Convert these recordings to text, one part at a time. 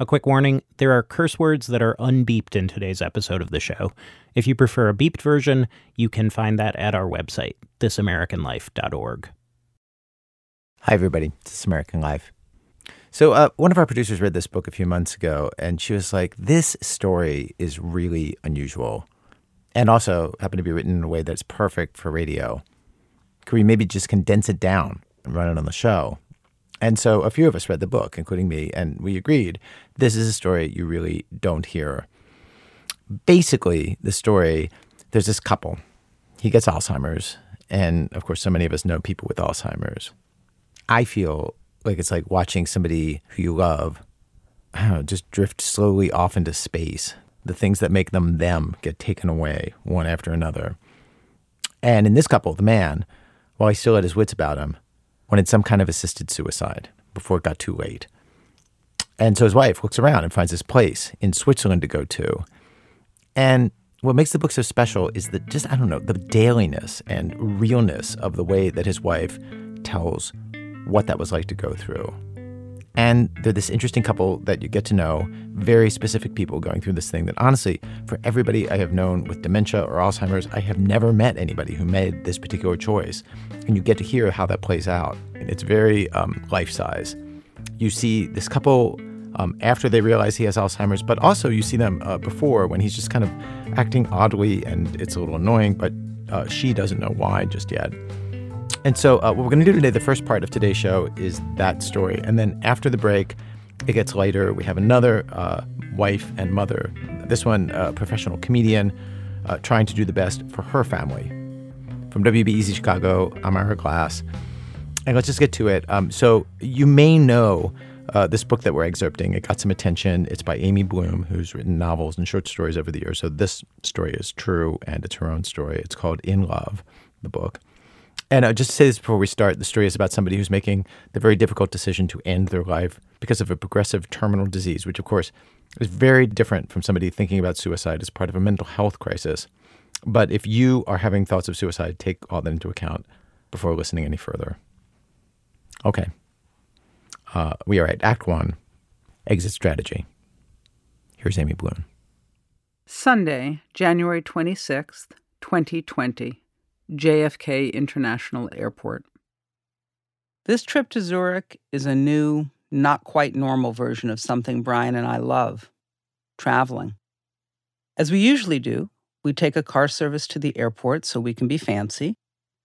A quick warning there are curse words that are unbeeped in today's episode of the show. If you prefer a beeped version, you can find that at our website, thisamericanlife.org. Hi, everybody. This American Life. So, uh, one of our producers read this book a few months ago, and she was like, This story is really unusual and also happened to be written in a way that's perfect for radio. Could we maybe just condense it down and run it on the show? And so a few of us read the book, including me, and we agreed this is a story you really don't hear. Basically, the story there's this couple. He gets Alzheimer's, and of course, so many of us know people with Alzheimer's. I feel like it's like watching somebody who you love know, just drift slowly off into space. The things that make them them get taken away one after another. And in this couple, the man, while he still had his wits about him, wanted some kind of assisted suicide before it got too late. And so his wife looks around and finds this place in Switzerland to go to. And what makes the book so special is that just, I don't know, the dailiness and realness of the way that his wife tells what that was like to go through. And they're this interesting couple that you get to know, very specific people going through this thing that honestly, for everybody I have known with dementia or Alzheimer's, I have never met anybody who made this particular choice. And you get to hear how that plays out. It's very um, life size. You see this couple um, after they realize he has Alzheimer's, but also you see them uh, before when he's just kind of acting oddly and it's a little annoying, but uh, she doesn't know why just yet. And so, uh, what we're going to do today, the first part of today's show is that story. And then after the break, it gets lighter. We have another uh, wife and mother, this one, a professional comedian, uh, trying to do the best for her family. From WBEZ Chicago, I'm Ira Glass. And let's just get to it. Um, so, you may know uh, this book that we're excerpting. It got some attention. It's by Amy Bloom, who's written novels and short stories over the years. So, this story is true and it's her own story. It's called In Love, the book. And I'll just say this before we start. The story is about somebody who's making the very difficult decision to end their life because of a progressive terminal disease, which, of course, is very different from somebody thinking about suicide as part of a mental health crisis. But if you are having thoughts of suicide, take all that into account before listening any further. Okay. Uh, we are at Act One Exit Strategy. Here's Amy Bloom. Sunday, January 26th, 2020. JFK International Airport. This trip to Zurich is a new, not quite normal version of something Brian and I love traveling. As we usually do, we take a car service to the airport so we can be fancy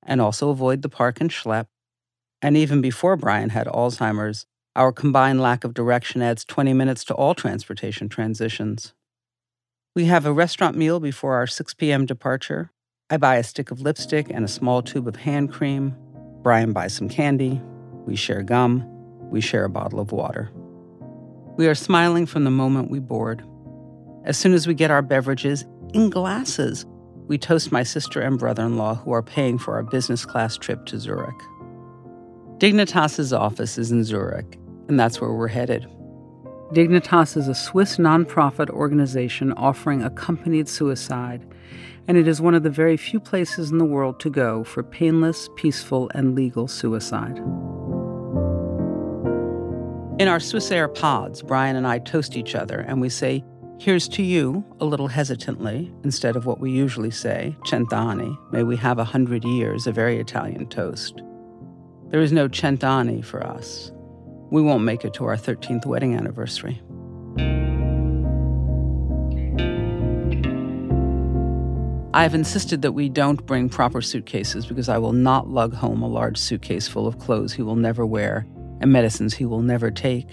and also avoid the park and schlep. And even before Brian had Alzheimer's, our combined lack of direction adds 20 minutes to all transportation transitions. We have a restaurant meal before our 6 p.m. departure I buy a stick of lipstick and a small tube of hand cream. Brian buys some candy. We share gum. We share a bottle of water. We are smiling from the moment we board. As soon as we get our beverages in glasses, we toast my sister and brother in law who are paying for our business class trip to Zurich. Dignitas's office is in Zurich, and that's where we're headed. Dignitas is a Swiss nonprofit organization offering accompanied suicide and it is one of the very few places in the world to go for painless, peaceful, and legal suicide. In our Swiss Air pods, Brian and I toast each other and we say, Here's to you, a little hesitantly, instead of what we usually say, Cent'anni, may we have a hundred years, a very Italian toast. There is no Cent'anni for us. We won't make it to our 13th wedding anniversary. I've insisted that we don't bring proper suitcases because I will not lug home a large suitcase full of clothes he will never wear and medicines he will never take.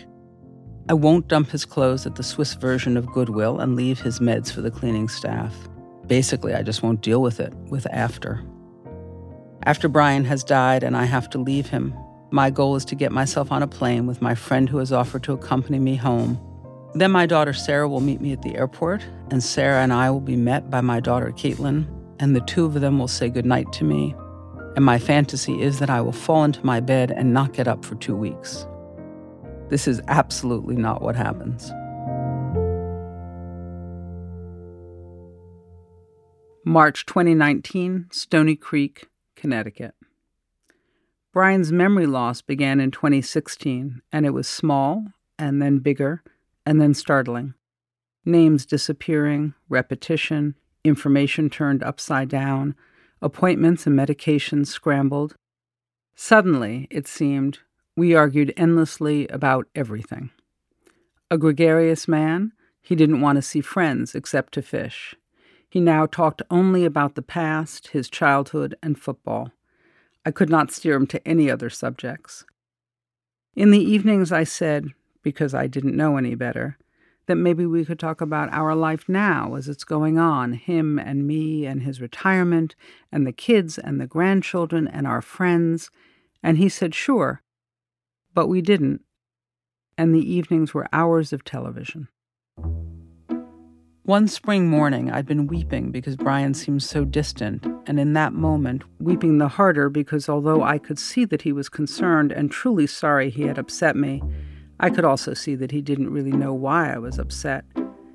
I won't dump his clothes at the Swiss version of Goodwill and leave his meds for the cleaning staff. Basically, I just won't deal with it, with after. After Brian has died and I have to leave him, my goal is to get myself on a plane with my friend who has offered to accompany me home then my daughter Sarah will meet me at the airport, and Sarah and I will be met by my daughter Caitlin, and the two of them will say goodnight to me. And my fantasy is that I will fall into my bed and not get up for two weeks. This is absolutely not what happens. March 2019, Stony Creek, Connecticut. Brian's memory loss began in 2016, and it was small and then bigger and then startling. Names disappearing, repetition, information turned upside down, appointments and medications scrambled. Suddenly, it seemed, we argued endlessly about everything. A gregarious man, he didn't want to see friends except to fish. He now talked only about the past, his childhood, and football. I could not steer him to any other subjects. In the evenings, I said, because I didn't know any better, that maybe we could talk about our life now as it's going on him and me and his retirement and the kids and the grandchildren and our friends. And he said, sure. But we didn't. And the evenings were hours of television. One spring morning, I'd been weeping because Brian seemed so distant, and in that moment, weeping the harder because although I could see that he was concerned and truly sorry he had upset me, I could also see that he didn't really know why I was upset,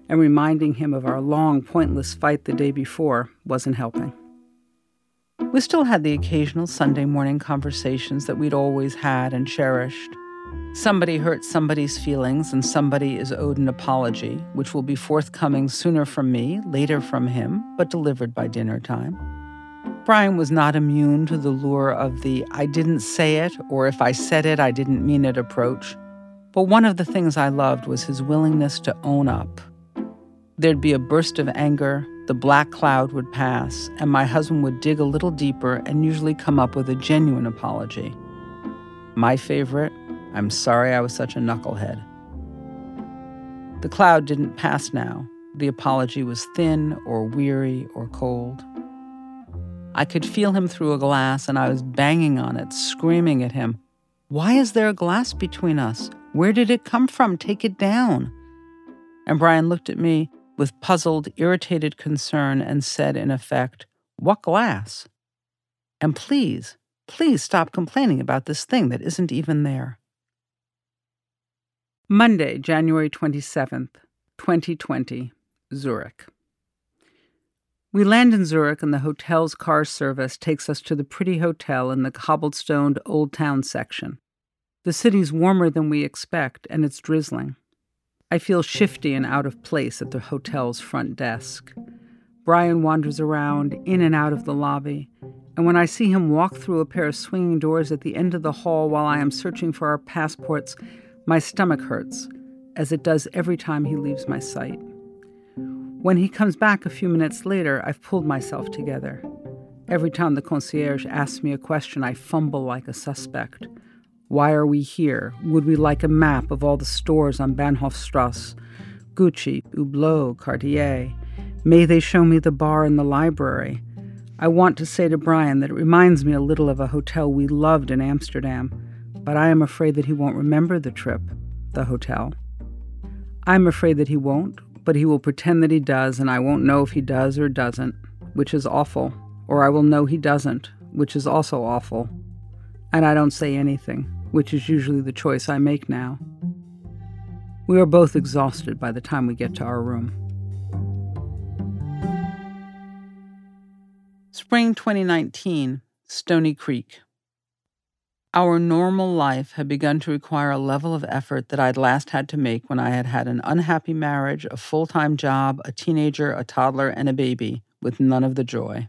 and reminding him of our long, pointless fight the day before wasn't helping. We still had the occasional Sunday morning conversations that we'd always had and cherished. Somebody hurt somebody's feelings, and somebody is owed an apology, which will be forthcoming sooner from me, later from him, but delivered by dinner time. Brian was not immune to the lure of the I didn't say it, or if I said it, I didn't mean it approach. But one of the things I loved was his willingness to own up. There'd be a burst of anger, the black cloud would pass, and my husband would dig a little deeper and usually come up with a genuine apology. My favorite, I'm sorry I was such a knucklehead. The cloud didn't pass now. The apology was thin or weary or cold. I could feel him through a glass, and I was banging on it, screaming at him, Why is there a glass between us? Where did it come from? Take it down. And Brian looked at me with puzzled, irritated concern and said, in effect, What glass? And please, please stop complaining about this thing that isn't even there. Monday, January 27th, 2020, Zurich. We land in Zurich, and the hotel's car service takes us to the pretty hotel in the cobblestoned Old Town section. The city's warmer than we expect, and it's drizzling. I feel shifty and out of place at the hotel's front desk. Brian wanders around, in and out of the lobby, and when I see him walk through a pair of swinging doors at the end of the hall while I am searching for our passports, my stomach hurts, as it does every time he leaves my sight. When he comes back a few minutes later, I've pulled myself together. Every time the concierge asks me a question, I fumble like a suspect. Why are we here? Would we like a map of all the stores on Bahnhofstrasse? Gucci, Hublot, Cartier. May they show me the bar in the library? I want to say to Brian that it reminds me a little of a hotel we loved in Amsterdam, but I am afraid that he won't remember the trip, the hotel. I'm afraid that he won't, but he will pretend that he does, and I won't know if he does or doesn't, which is awful, or I will know he doesn't, which is also awful. And I don't say anything which is usually the choice I make now. We are both exhausted by the time we get to our room. Spring 2019, Stony Creek. Our normal life had begun to require a level of effort that I'd last had to make when I had had an unhappy marriage, a full time job, a teenager, a toddler, and a baby, with none of the joy.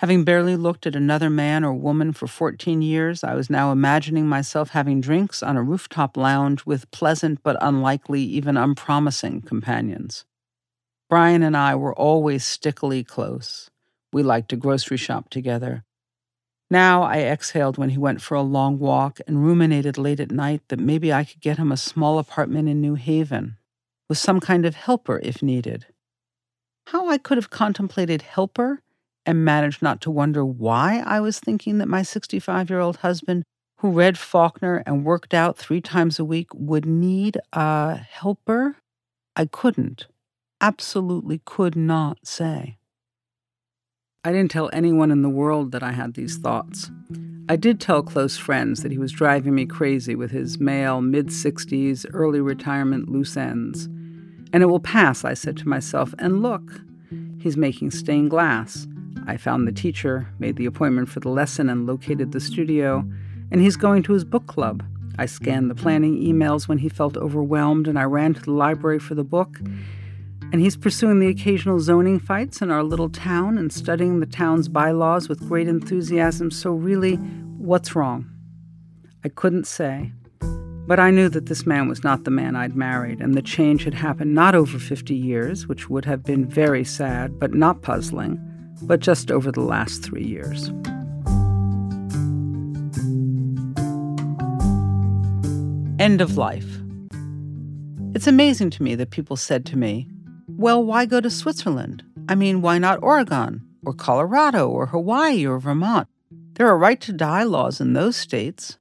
Having barely looked at another man or woman for 14 years, I was now imagining myself having drinks on a rooftop lounge with pleasant but unlikely, even unpromising companions. Brian and I were always stickily close. We liked to grocery shop together. Now I exhaled when he went for a long walk and ruminated late at night that maybe I could get him a small apartment in New Haven, with some kind of helper if needed. How I could have contemplated helper and managed not to wonder why I was thinking that my 65 year old husband, who read Faulkner and worked out three times a week, would need a helper. I couldn't, absolutely could not say. I didn't tell anyone in the world that I had these thoughts. I did tell close friends that he was driving me crazy with his male, mid 60s, early retirement loose ends. And it will pass, I said to myself, and look, he's making stained glass. I found the teacher, made the appointment for the lesson, and located the studio, and he's going to his book club. I scanned the planning emails when he felt overwhelmed, and I ran to the library for the book. And he's pursuing the occasional zoning fights in our little town and studying the town's bylaws with great enthusiasm. So, really, what's wrong? I couldn't say. But I knew that this man was not the man I'd married, and the change had happened not over 50 years, which would have been very sad but not puzzling, but just over the last three years. End of life. It's amazing to me that people said to me, Well, why go to Switzerland? I mean, why not Oregon, or Colorado, or Hawaii, or Vermont? There are right to die laws in those states.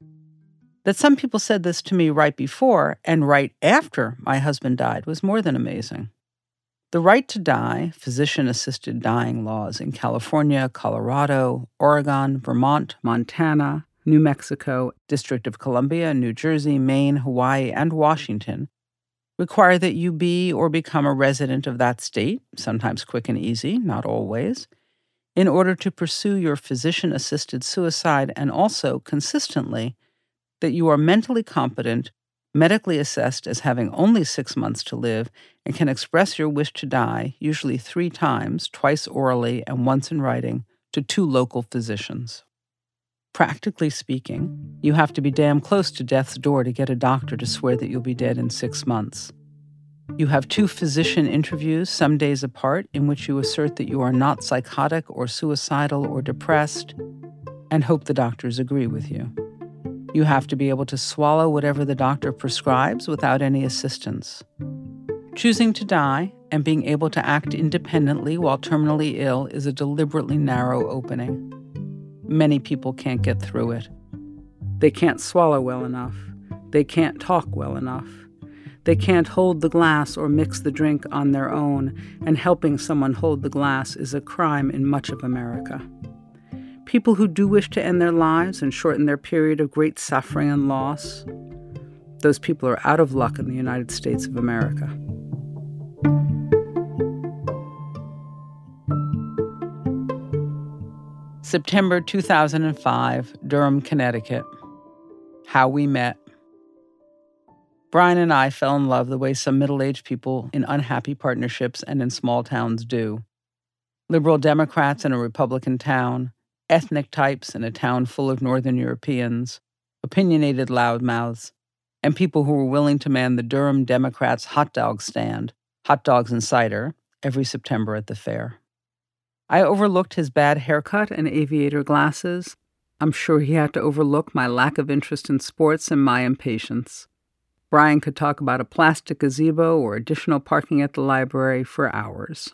That some people said this to me right before and right after my husband died was more than amazing. The right to die, physician assisted dying laws in California, Colorado, Oregon, Vermont, Montana, New Mexico, District of Columbia, New Jersey, Maine, Hawaii, and Washington require that you be or become a resident of that state, sometimes quick and easy, not always, in order to pursue your physician assisted suicide and also consistently that you are mentally competent, medically assessed as having only six months to live, and can express your wish to die, usually three times, twice orally and once in writing, to two local physicians. Practically speaking, you have to be damn close to death's door to get a doctor to swear that you'll be dead in six months. You have two physician interviews, some days apart, in which you assert that you are not psychotic or suicidal or depressed, and hope the doctors agree with you. You have to be able to swallow whatever the doctor prescribes without any assistance. Choosing to die and being able to act independently while terminally ill is a deliberately narrow opening. Many people can't get through it. They can't swallow well enough. They can't talk well enough. They can't hold the glass or mix the drink on their own, and helping someone hold the glass is a crime in much of America. People who do wish to end their lives and shorten their period of great suffering and loss, those people are out of luck in the United States of America. September 2005, Durham, Connecticut. How we met. Brian and I fell in love the way some middle aged people in unhappy partnerships and in small towns do. Liberal Democrats in a Republican town, ethnic types in a town full of Northern Europeans, opinionated loudmouths, and people who were willing to man the Durham Democrats' hot dog stand, hot dogs and cider, every September at the fair. I overlooked his bad haircut and aviator glasses. I'm sure he had to overlook my lack of interest in sports and my impatience. Brian could talk about a plastic gazebo or additional parking at the library for hours.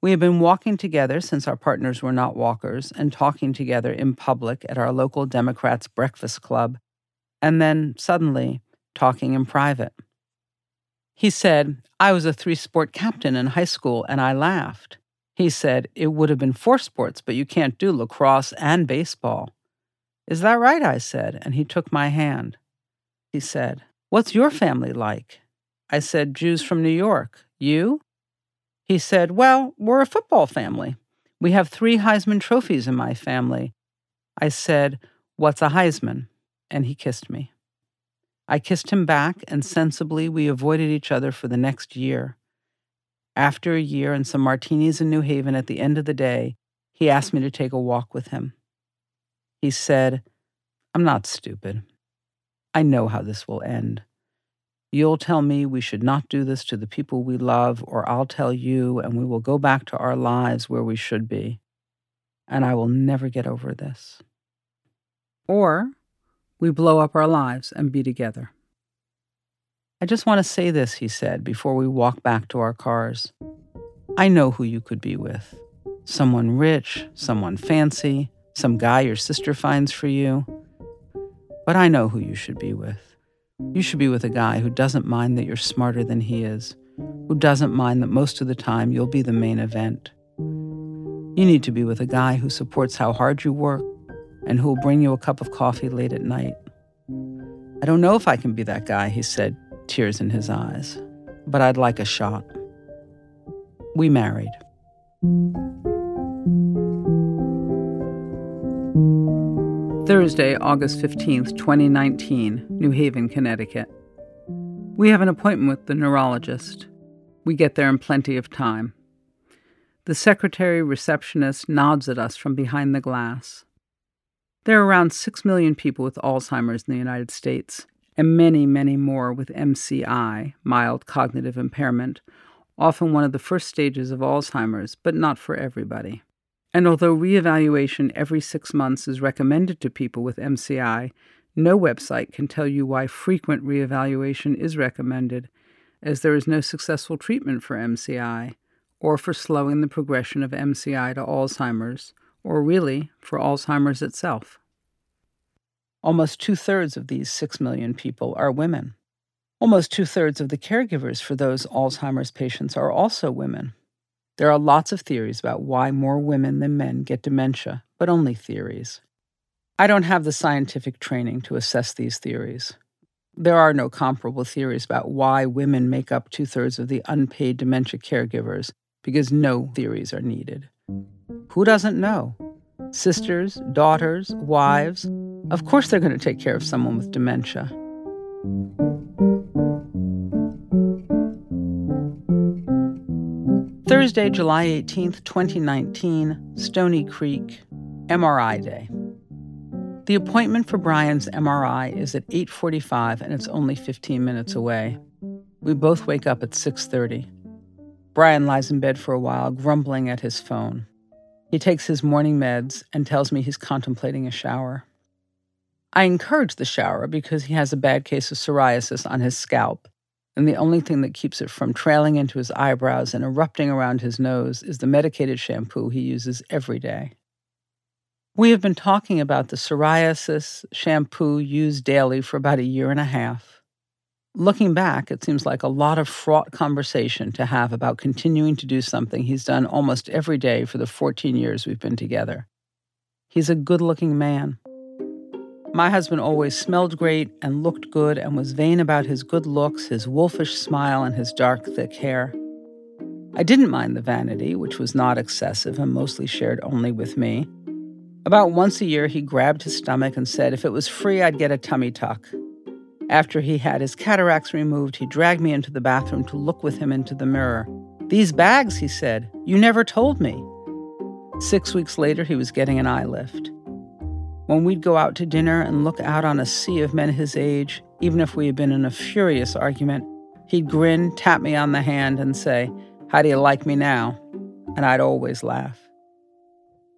We have been walking together since our partners were not walkers and talking together in public at our local Democrats' breakfast club, and then suddenly talking in private. He said, I was a three sport captain in high school and I laughed. He said, It would have been four sports, but you can't do lacrosse and baseball. Is that right? I said, and he took my hand. He said, What's your family like? I said, Jews from New York. You? He said, Well, we're a football family. We have three Heisman trophies in my family. I said, What's a Heisman? And he kissed me. I kissed him back, and sensibly we avoided each other for the next year. After a year and some martinis in New Haven at the end of the day, he asked me to take a walk with him. He said, I'm not stupid. I know how this will end. You'll tell me we should not do this to the people we love, or I'll tell you, and we will go back to our lives where we should be. And I will never get over this. Or we blow up our lives and be together. I just want to say this, he said, before we walk back to our cars. I know who you could be with someone rich, someone fancy, some guy your sister finds for you. But I know who you should be with. You should be with a guy who doesn't mind that you're smarter than he is, who doesn't mind that most of the time you'll be the main event. You need to be with a guy who supports how hard you work and who will bring you a cup of coffee late at night. I don't know if I can be that guy, he said, tears in his eyes, but I'd like a shot. We married. Thursday, August 15th, 2019, New Haven, Connecticut. We have an appointment with the neurologist. We get there in plenty of time. The secretary receptionist nods at us from behind the glass. There are around 6 million people with Alzheimer's in the United States, and many, many more with MCI, mild cognitive impairment, often one of the first stages of Alzheimer's, but not for everybody. And although reevaluation every six months is recommended to people with MCI, no website can tell you why frequent reevaluation is recommended, as there is no successful treatment for MCI, or for slowing the progression of MCI to Alzheimer's, or really for Alzheimer's itself. Almost two thirds of these six million people are women. Almost two thirds of the caregivers for those Alzheimer's patients are also women. There are lots of theories about why more women than men get dementia, but only theories. I don't have the scientific training to assess these theories. There are no comparable theories about why women make up two thirds of the unpaid dementia caregivers because no theories are needed. Who doesn't know? Sisters, daughters, wives. Of course, they're going to take care of someone with dementia. Thursday, July 18th, 2019, Stony Creek, MRI Day. The appointment for Brian's MRI is at 8:45 and it's only 15 minutes away. We both wake up at 6:30. Brian lies in bed for a while, grumbling at his phone. He takes his morning meds and tells me he's contemplating a shower. I encourage the shower because he has a bad case of psoriasis on his scalp, and the only thing that keeps it from trailing into his eyebrows and erupting around his nose is the medicated shampoo he uses every day. We have been talking about the psoriasis shampoo used daily for about a year and a half. Looking back, it seems like a lot of fraught conversation to have about continuing to do something he's done almost every day for the 14 years we've been together. He's a good looking man. My husband always smelled great and looked good and was vain about his good looks, his wolfish smile, and his dark, thick hair. I didn't mind the vanity, which was not excessive and mostly shared only with me. About once a year, he grabbed his stomach and said, If it was free, I'd get a tummy tuck. After he had his cataracts removed, he dragged me into the bathroom to look with him into the mirror. These bags, he said, you never told me. Six weeks later, he was getting an eye lift. When we'd go out to dinner and look out on a sea of men his age, even if we had been in a furious argument, he'd grin, tap me on the hand, and say, How do you like me now? And I'd always laugh.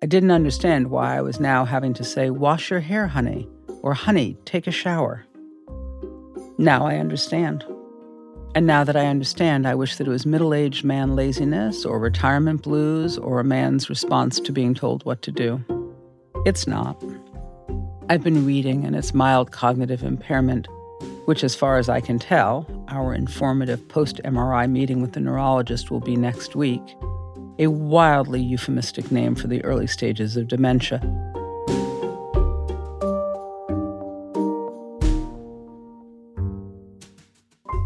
I didn't understand why I was now having to say, Wash your hair, honey, or Honey, take a shower. Now I understand. And now that I understand, I wish that it was middle aged man laziness or retirement blues or a man's response to being told what to do. It's not. I've been reading, and it's mild cognitive impairment, which, as far as I can tell, our informative post MRI meeting with the neurologist will be next week, a wildly euphemistic name for the early stages of dementia.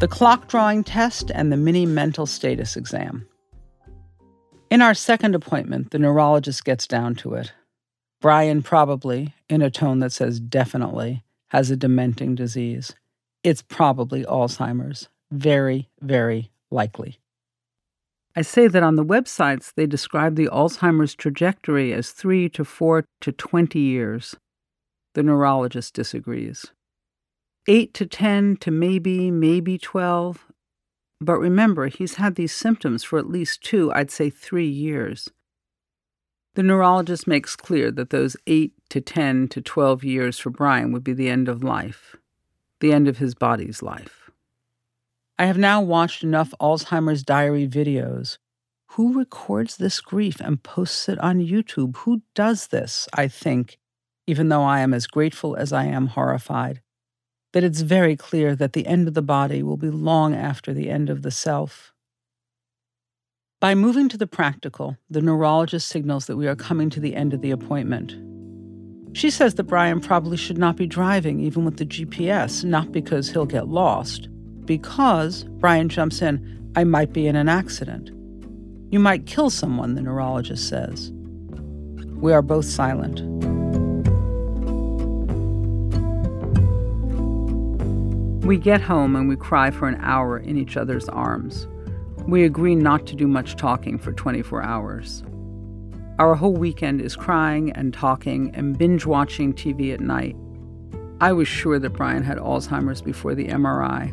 the clock drawing test, and the mini mental status exam. In our second appointment, the neurologist gets down to it. Brian probably, in a tone that says definitely, has a dementing disease. It's probably Alzheimer's. Very, very likely. I say that on the websites, they describe the Alzheimer's trajectory as 3 to 4 to 20 years. The neurologist disagrees. 8 to 10 to maybe, maybe 12. But remember, he's had these symptoms for at least two, I'd say three years. The neurologist makes clear that those 8 to 10 to 12 years for Brian would be the end of life, the end of his body's life. I have now watched enough Alzheimer's diary videos. Who records this grief and posts it on YouTube? Who does this? I think, even though I am as grateful as I am horrified that it's very clear that the end of the body will be long after the end of the self. By moving to the practical, the neurologist signals that we are coming to the end of the appointment. She says that Brian probably should not be driving, even with the GPS, not because he'll get lost, because, Brian jumps in, I might be in an accident. You might kill someone, the neurologist says. We are both silent. We get home and we cry for an hour in each other's arms. We agree not to do much talking for 24 hours. Our whole weekend is crying and talking and binge watching TV at night. I was sure that Brian had Alzheimer's before the MRI.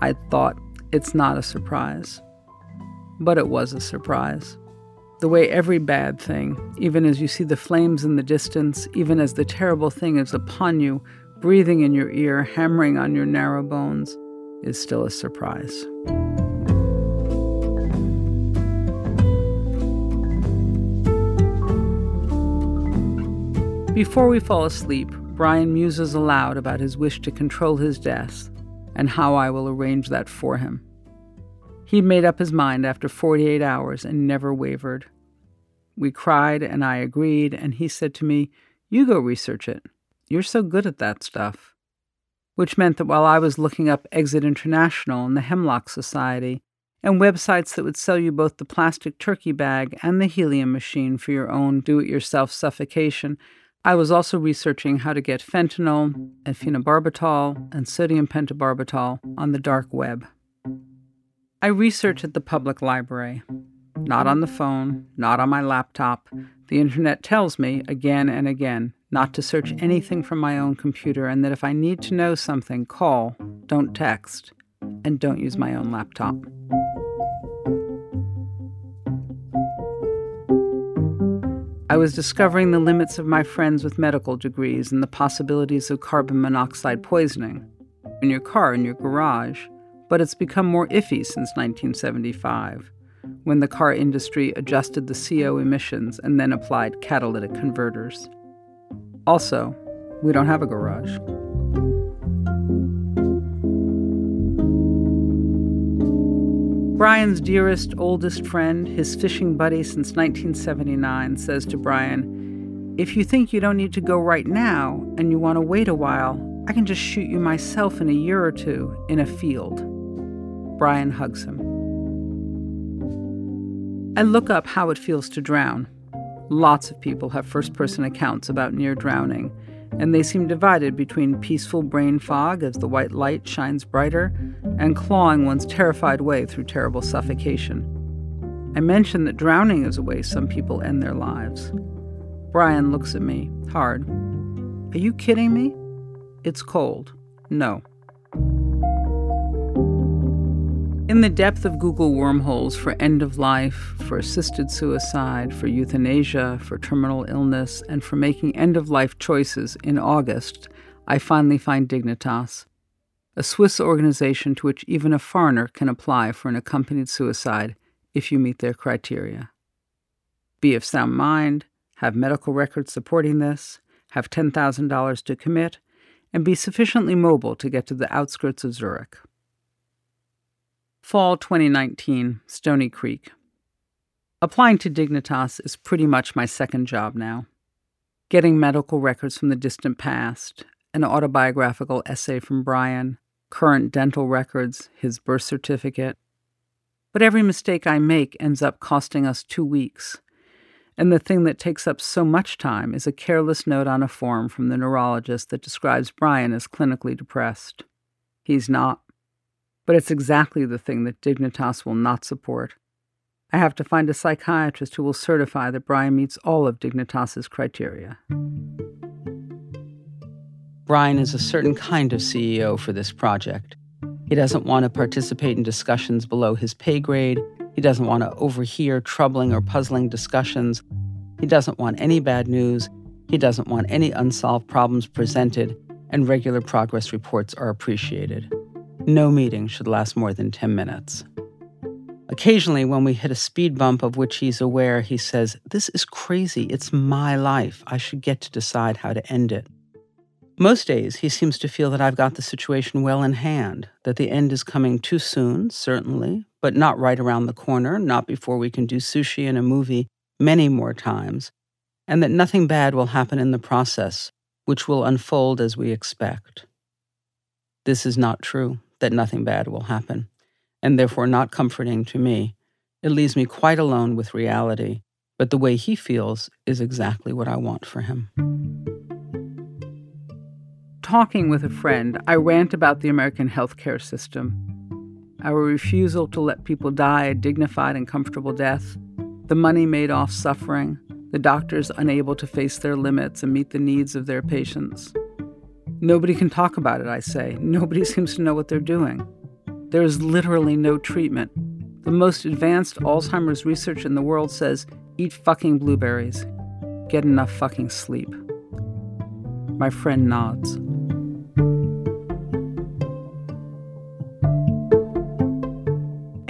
I thought it's not a surprise. But it was a surprise. The way every bad thing, even as you see the flames in the distance, even as the terrible thing is upon you, breathing in your ear, hammering on your narrow bones, is still a surprise. Before we fall asleep, Brian muses aloud about his wish to control his death and how I will arrange that for him. He'd made up his mind after 48 hours and never wavered. We cried and I agreed, and he said to me, You go research it. You're so good at that stuff. Which meant that while I was looking up Exit International and the Hemlock Society, and websites that would sell you both the plastic turkey bag and the helium machine for your own do it yourself suffocation, I was also researching how to get fentanyl and phenobarbital and sodium pentobarbital on the dark web. I research at the public library, not on the phone, not on my laptop. The internet tells me again and again not to search anything from my own computer and that if I need to know something, call, don't text, and don't use my own laptop. I was discovering the limits of my friends with medical degrees and the possibilities of carbon monoxide poisoning in your car, in your garage, but it's become more iffy since 1975, when the car industry adjusted the CO emissions and then applied catalytic converters. Also, we don't have a garage. Brian's dearest, oldest friend, his fishing buddy since 1979, says to Brian, If you think you don't need to go right now and you want to wait a while, I can just shoot you myself in a year or two in a field. Brian hugs him. I look up how it feels to drown. Lots of people have first person accounts about near drowning, and they seem divided between peaceful brain fog as the white light shines brighter and clawing one's terrified way through terrible suffocation. I mention that drowning is a way some people end their lives. Brian looks at me, hard. Are you kidding me? It's cold. No. In the depth of Google wormholes for end of life, for assisted suicide, for euthanasia, for terminal illness, and for making end of life choices in August, I finally find Dignitas, a Swiss organization to which even a foreigner can apply for an accompanied suicide if you meet their criteria. Be of sound mind, have medical records supporting this, have $10,000 to commit, and be sufficiently mobile to get to the outskirts of Zurich. Fall 2019, Stony Creek. Applying to Dignitas is pretty much my second job now. Getting medical records from the distant past, an autobiographical essay from Brian, current dental records, his birth certificate. But every mistake I make ends up costing us two weeks. And the thing that takes up so much time is a careless note on a form from the neurologist that describes Brian as clinically depressed. He's not but it's exactly the thing that Dignitas will not support. I have to find a psychiatrist who will certify that Brian meets all of Dignitas's criteria. Brian is a certain kind of CEO for this project. He doesn't want to participate in discussions below his pay grade. He doesn't want to overhear troubling or puzzling discussions. He doesn't want any bad news. He doesn't want any unsolved problems presented, and regular progress reports are appreciated. No meeting should last more than 10 minutes. Occasionally, when we hit a speed bump of which he's aware, he says, This is crazy. It's my life. I should get to decide how to end it. Most days, he seems to feel that I've got the situation well in hand, that the end is coming too soon, certainly, but not right around the corner, not before we can do sushi and a movie many more times, and that nothing bad will happen in the process, which will unfold as we expect. This is not true that nothing bad will happen, and therefore not comforting to me. It leaves me quite alone with reality, but the way he feels is exactly what I want for him. Talking with a friend, I rant about the American healthcare system. Our refusal to let people die a dignified and comfortable death, the money made off suffering, the doctors unable to face their limits and meet the needs of their patients. Nobody can talk about it, I say. Nobody seems to know what they're doing. There is literally no treatment. The most advanced Alzheimer's research in the world says eat fucking blueberries, get enough fucking sleep. My friend nods.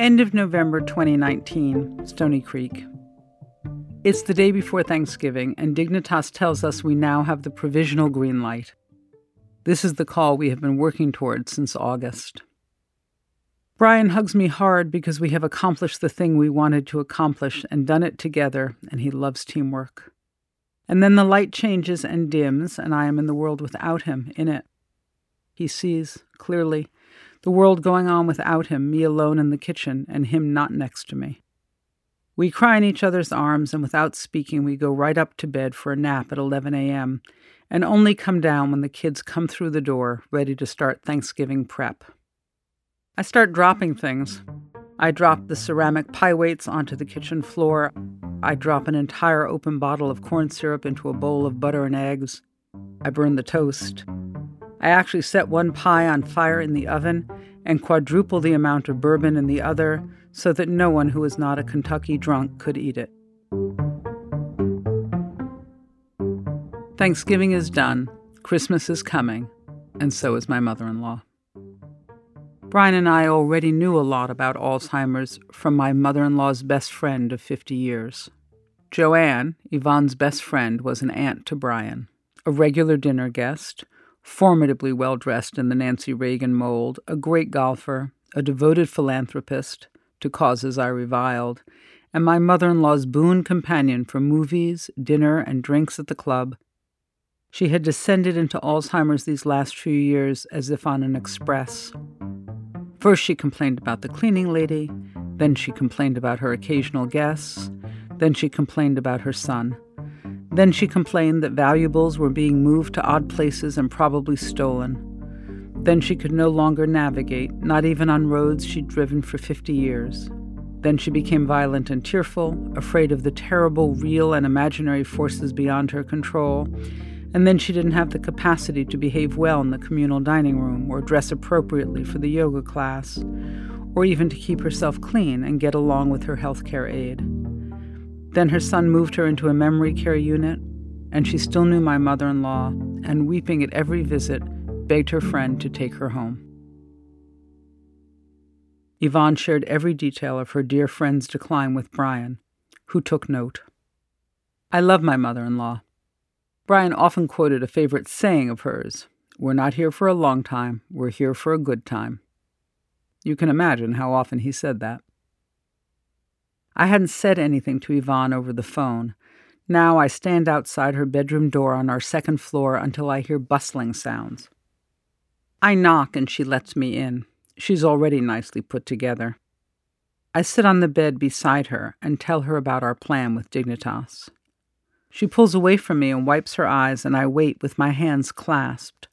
End of November 2019, Stony Creek. It's the day before Thanksgiving, and Dignitas tells us we now have the provisional green light. This is the call we have been working toward since August. Brian hugs me hard because we have accomplished the thing we wanted to accomplish and done it together, and he loves teamwork. And then the light changes and dims, and I am in the world without him in it. He sees, clearly, the world going on without him, me alone in the kitchen, and him not next to me. We cry in each other's arms, and without speaking, we go right up to bed for a nap at 11 a.m., and only come down when the kids come through the door, ready to start Thanksgiving prep. I start dropping things. I drop the ceramic pie weights onto the kitchen floor. I drop an entire open bottle of corn syrup into a bowl of butter and eggs. I burn the toast. I actually set one pie on fire in the oven and quadruple the amount of bourbon in the other so that no one who is not a Kentucky drunk could eat it. Thanksgiving is done, Christmas is coming, and so is my mother in law. Brian and I already knew a lot about Alzheimer's from my mother in law's best friend of 50 years. Joanne, Yvonne's best friend, was an aunt to Brian, a regular dinner guest, formidably well dressed in the Nancy Reagan mold, a great golfer, a devoted philanthropist to causes I reviled, and my mother in law's boon companion for movies, dinner, and drinks at the club. She had descended into Alzheimer's these last few years as if on an express. First, she complained about the cleaning lady, then, she complained about her occasional guests, then, she complained about her son. Then, she complained that valuables were being moved to odd places and probably stolen. Then, she could no longer navigate, not even on roads she'd driven for 50 years. Then she became violent and tearful, afraid of the terrible real and imaginary forces beyond her control, and then she didn't have the capacity to behave well in the communal dining room or dress appropriately for the yoga class, or even to keep herself clean and get along with her healthcare aide. Then her son moved her into a memory care unit, and she still knew my mother in law, and weeping at every visit, begged her friend to take her home. Yvonne shared every detail of her dear friend's decline with Brian, who took note. I love my mother in law. Brian often quoted a favorite saying of hers We're not here for a long time, we're here for a good time. You can imagine how often he said that. I hadn't said anything to Yvonne over the phone. Now I stand outside her bedroom door on our second floor until I hear bustling sounds. I knock and she lets me in. She's already nicely put together. I sit on the bed beside her and tell her about our plan with Dignitas. She pulls away from me and wipes her eyes, and I wait with my hands clasped.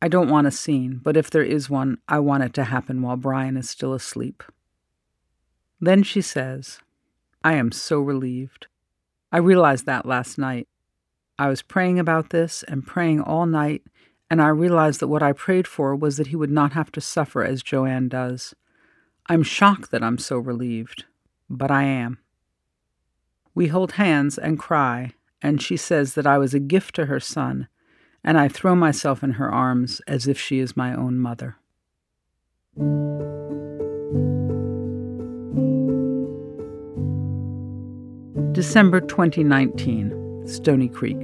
I don't want a scene, but if there is one, I want it to happen while Brian is still asleep. Then she says, I am so relieved. I realized that last night. I was praying about this and praying all night, and I realized that what I prayed for was that he would not have to suffer as Joanne does. I'm shocked that I'm so relieved, but I am. We hold hands and cry, and she says that I was a gift to her son, and I throw myself in her arms as if she is my own mother. December 2019, Stony Creek.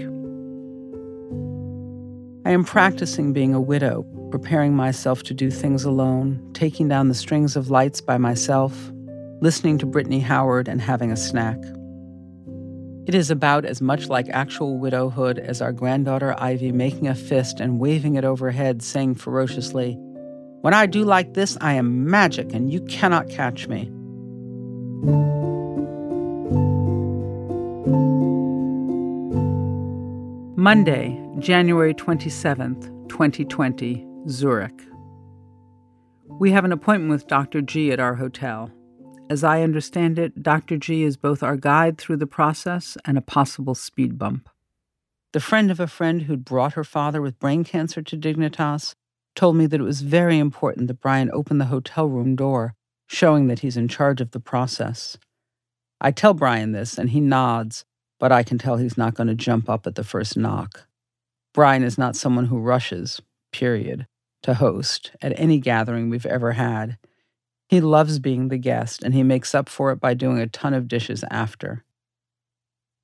I am practicing being a widow, preparing myself to do things alone, taking down the strings of lights by myself, listening to Brittany Howard, and having a snack. It is about as much like actual widowhood as our granddaughter Ivy making a fist and waving it overhead, saying ferociously, When I do like this, I am magic and you cannot catch me. Monday, January 27th, 2020, Zurich. We have an appointment with Dr. G at our hotel. As I understand it, Dr. G is both our guide through the process and a possible speed bump. The friend of a friend who'd brought her father with brain cancer to Dignitas told me that it was very important that Brian open the hotel room door, showing that he's in charge of the process. I tell Brian this, and he nods, but I can tell he's not going to jump up at the first knock. Brian is not someone who rushes, period, to host at any gathering we've ever had. He loves being the guest, and he makes up for it by doing a ton of dishes after.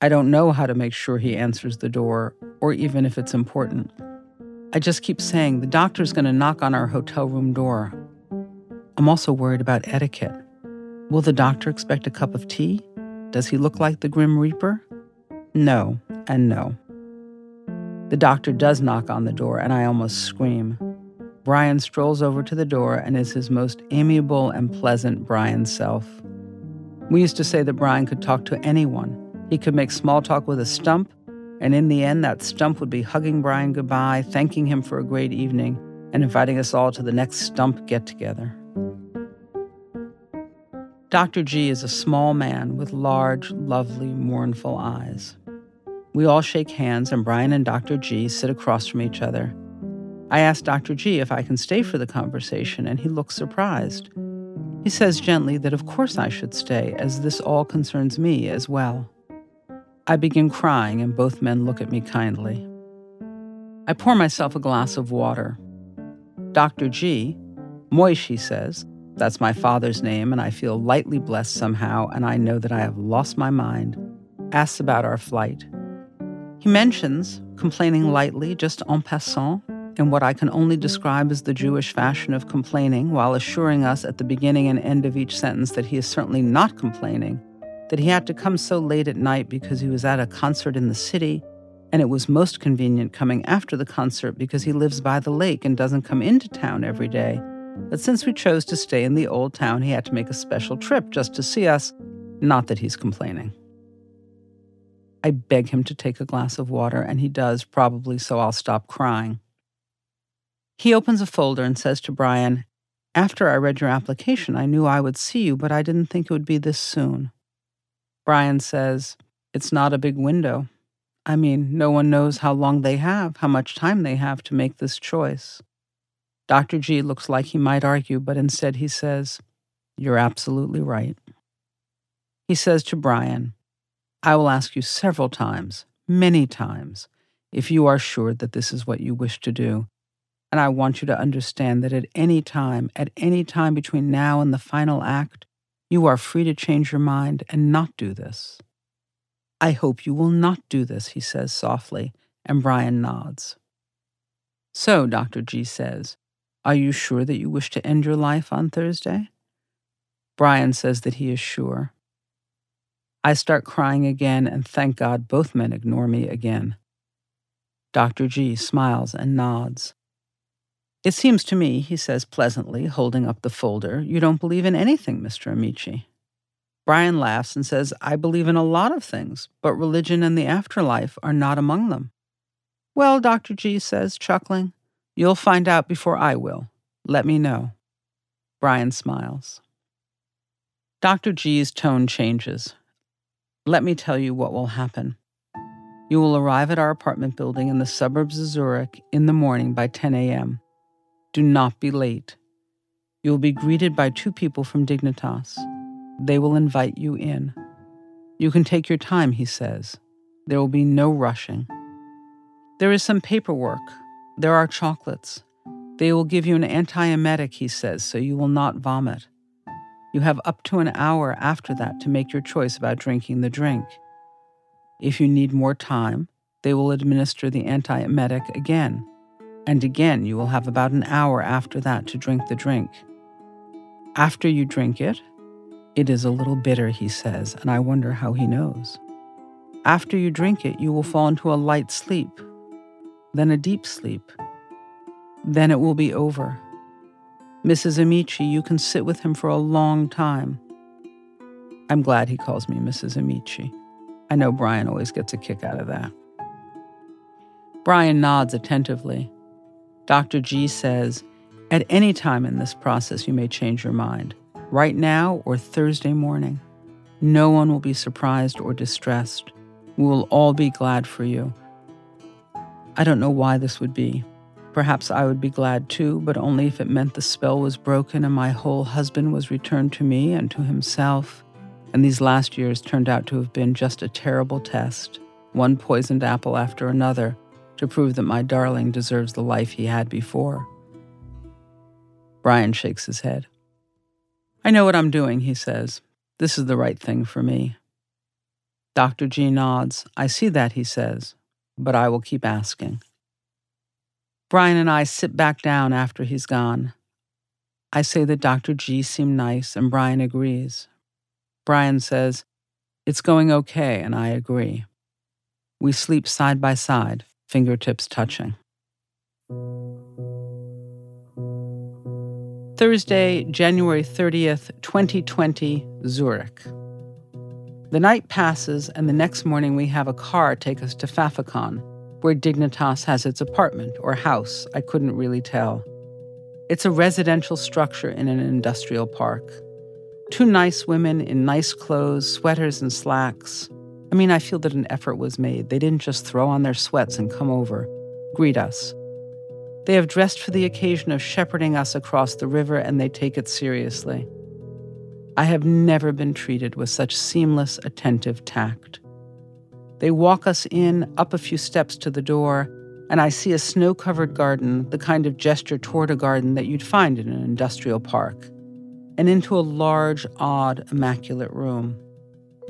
I don't know how to make sure he answers the door, or even if it's important. I just keep saying, the doctor's going to knock on our hotel room door. I'm also worried about etiquette. Will the doctor expect a cup of tea? Does he look like the Grim Reaper? No, and no. The doctor does knock on the door, and I almost scream. Brian strolls over to the door and is his most amiable and pleasant Brian self. We used to say that Brian could talk to anyone. He could make small talk with a stump, and in the end, that stump would be hugging Brian goodbye, thanking him for a great evening, and inviting us all to the next stump get together. Dr. G is a small man with large, lovely, mournful eyes. We all shake hands, and Brian and Dr. G sit across from each other. I ask Dr. G if I can stay for the conversation, and he looks surprised. He says gently that of course I should stay, as this all concerns me as well. I begin crying, and both men look at me kindly. I pour myself a glass of water. Dr. G, Moish, he says, that's my father's name, and I feel lightly blessed somehow, and I know that I have lost my mind, asks about our flight. He mentions, complaining lightly, just en passant, in what I can only describe as the Jewish fashion of complaining, while assuring us at the beginning and end of each sentence that he is certainly not complaining, that he had to come so late at night because he was at a concert in the city, and it was most convenient coming after the concert because he lives by the lake and doesn't come into town every day. But since we chose to stay in the old town, he had to make a special trip just to see us, not that he's complaining. I beg him to take a glass of water, and he does, probably so I'll stop crying. He opens a folder and says to Brian, After I read your application, I knew I would see you, but I didn't think it would be this soon. Brian says, It's not a big window. I mean, no one knows how long they have, how much time they have to make this choice. Dr. G looks like he might argue, but instead he says, You're absolutely right. He says to Brian, I will ask you several times, many times, if you are sure that this is what you wish to do, and I want you to understand that at any time, at any time between now and the final act, you are free to change your mind and not do this. I hope you will not do this, he says softly, and Brian nods. So, Dr. G says, Are you sure that you wish to end your life on Thursday? Brian says that he is sure. I start crying again, and thank God both men ignore me again. Dr. G smiles and nods. It seems to me, he says pleasantly, holding up the folder, you don't believe in anything, Mr. Ameche. Brian laughs and says, I believe in a lot of things, but religion and the afterlife are not among them. Well, Dr. G says, chuckling, you'll find out before I will. Let me know. Brian smiles. Dr. G's tone changes. Let me tell you what will happen. You will arrive at our apartment building in the suburbs of Zurich in the morning by 10 a.m. Do not be late. You will be greeted by two people from Dignitas. They will invite you in. You can take your time, he says. There will be no rushing. There is some paperwork. There are chocolates. They will give you an antiemetic, he says, so you will not vomit. You have up to an hour after that to make your choice about drinking the drink. If you need more time, they will administer the antiemetic again and again you will have about an hour after that to drink the drink. After you drink it, it is a little bitter, he says, and I wonder how he knows. After you drink it, you will fall into a light sleep, then a deep sleep. Then it will be over. Mrs. Ameche, you can sit with him for a long time. I'm glad he calls me Mrs. Ameche. I know Brian always gets a kick out of that. Brian nods attentively. Dr. G says, at any time in this process, you may change your mind, right now or Thursday morning. No one will be surprised or distressed. We will all be glad for you. I don't know why this would be. Perhaps I would be glad too, but only if it meant the spell was broken and my whole husband was returned to me and to himself. And these last years turned out to have been just a terrible test, one poisoned apple after another, to prove that my darling deserves the life he had before. Brian shakes his head. I know what I'm doing, he says. This is the right thing for me. Dr. G nods. I see that, he says, but I will keep asking. Brian and I sit back down after he's gone. I say that Dr. G seemed nice, and Brian agrees. Brian says, It's going okay, and I agree. We sleep side by side, fingertips touching. Thursday, January 30th, 2020, Zurich. The night passes, and the next morning we have a car take us to Pfäffikon, where Dignitas has its apartment or house. I couldn't really tell. It's a residential structure in an industrial park. Two nice women in nice clothes, sweaters, and slacks. I mean, I feel that an effort was made. They didn't just throw on their sweats and come over, greet us. They have dressed for the occasion of shepherding us across the river, and they take it seriously. I have never been treated with such seamless, attentive tact. They walk us in, up a few steps to the door, and I see a snow covered garden, the kind of gesture toward a garden that you'd find in an industrial park, and into a large, odd, immaculate room.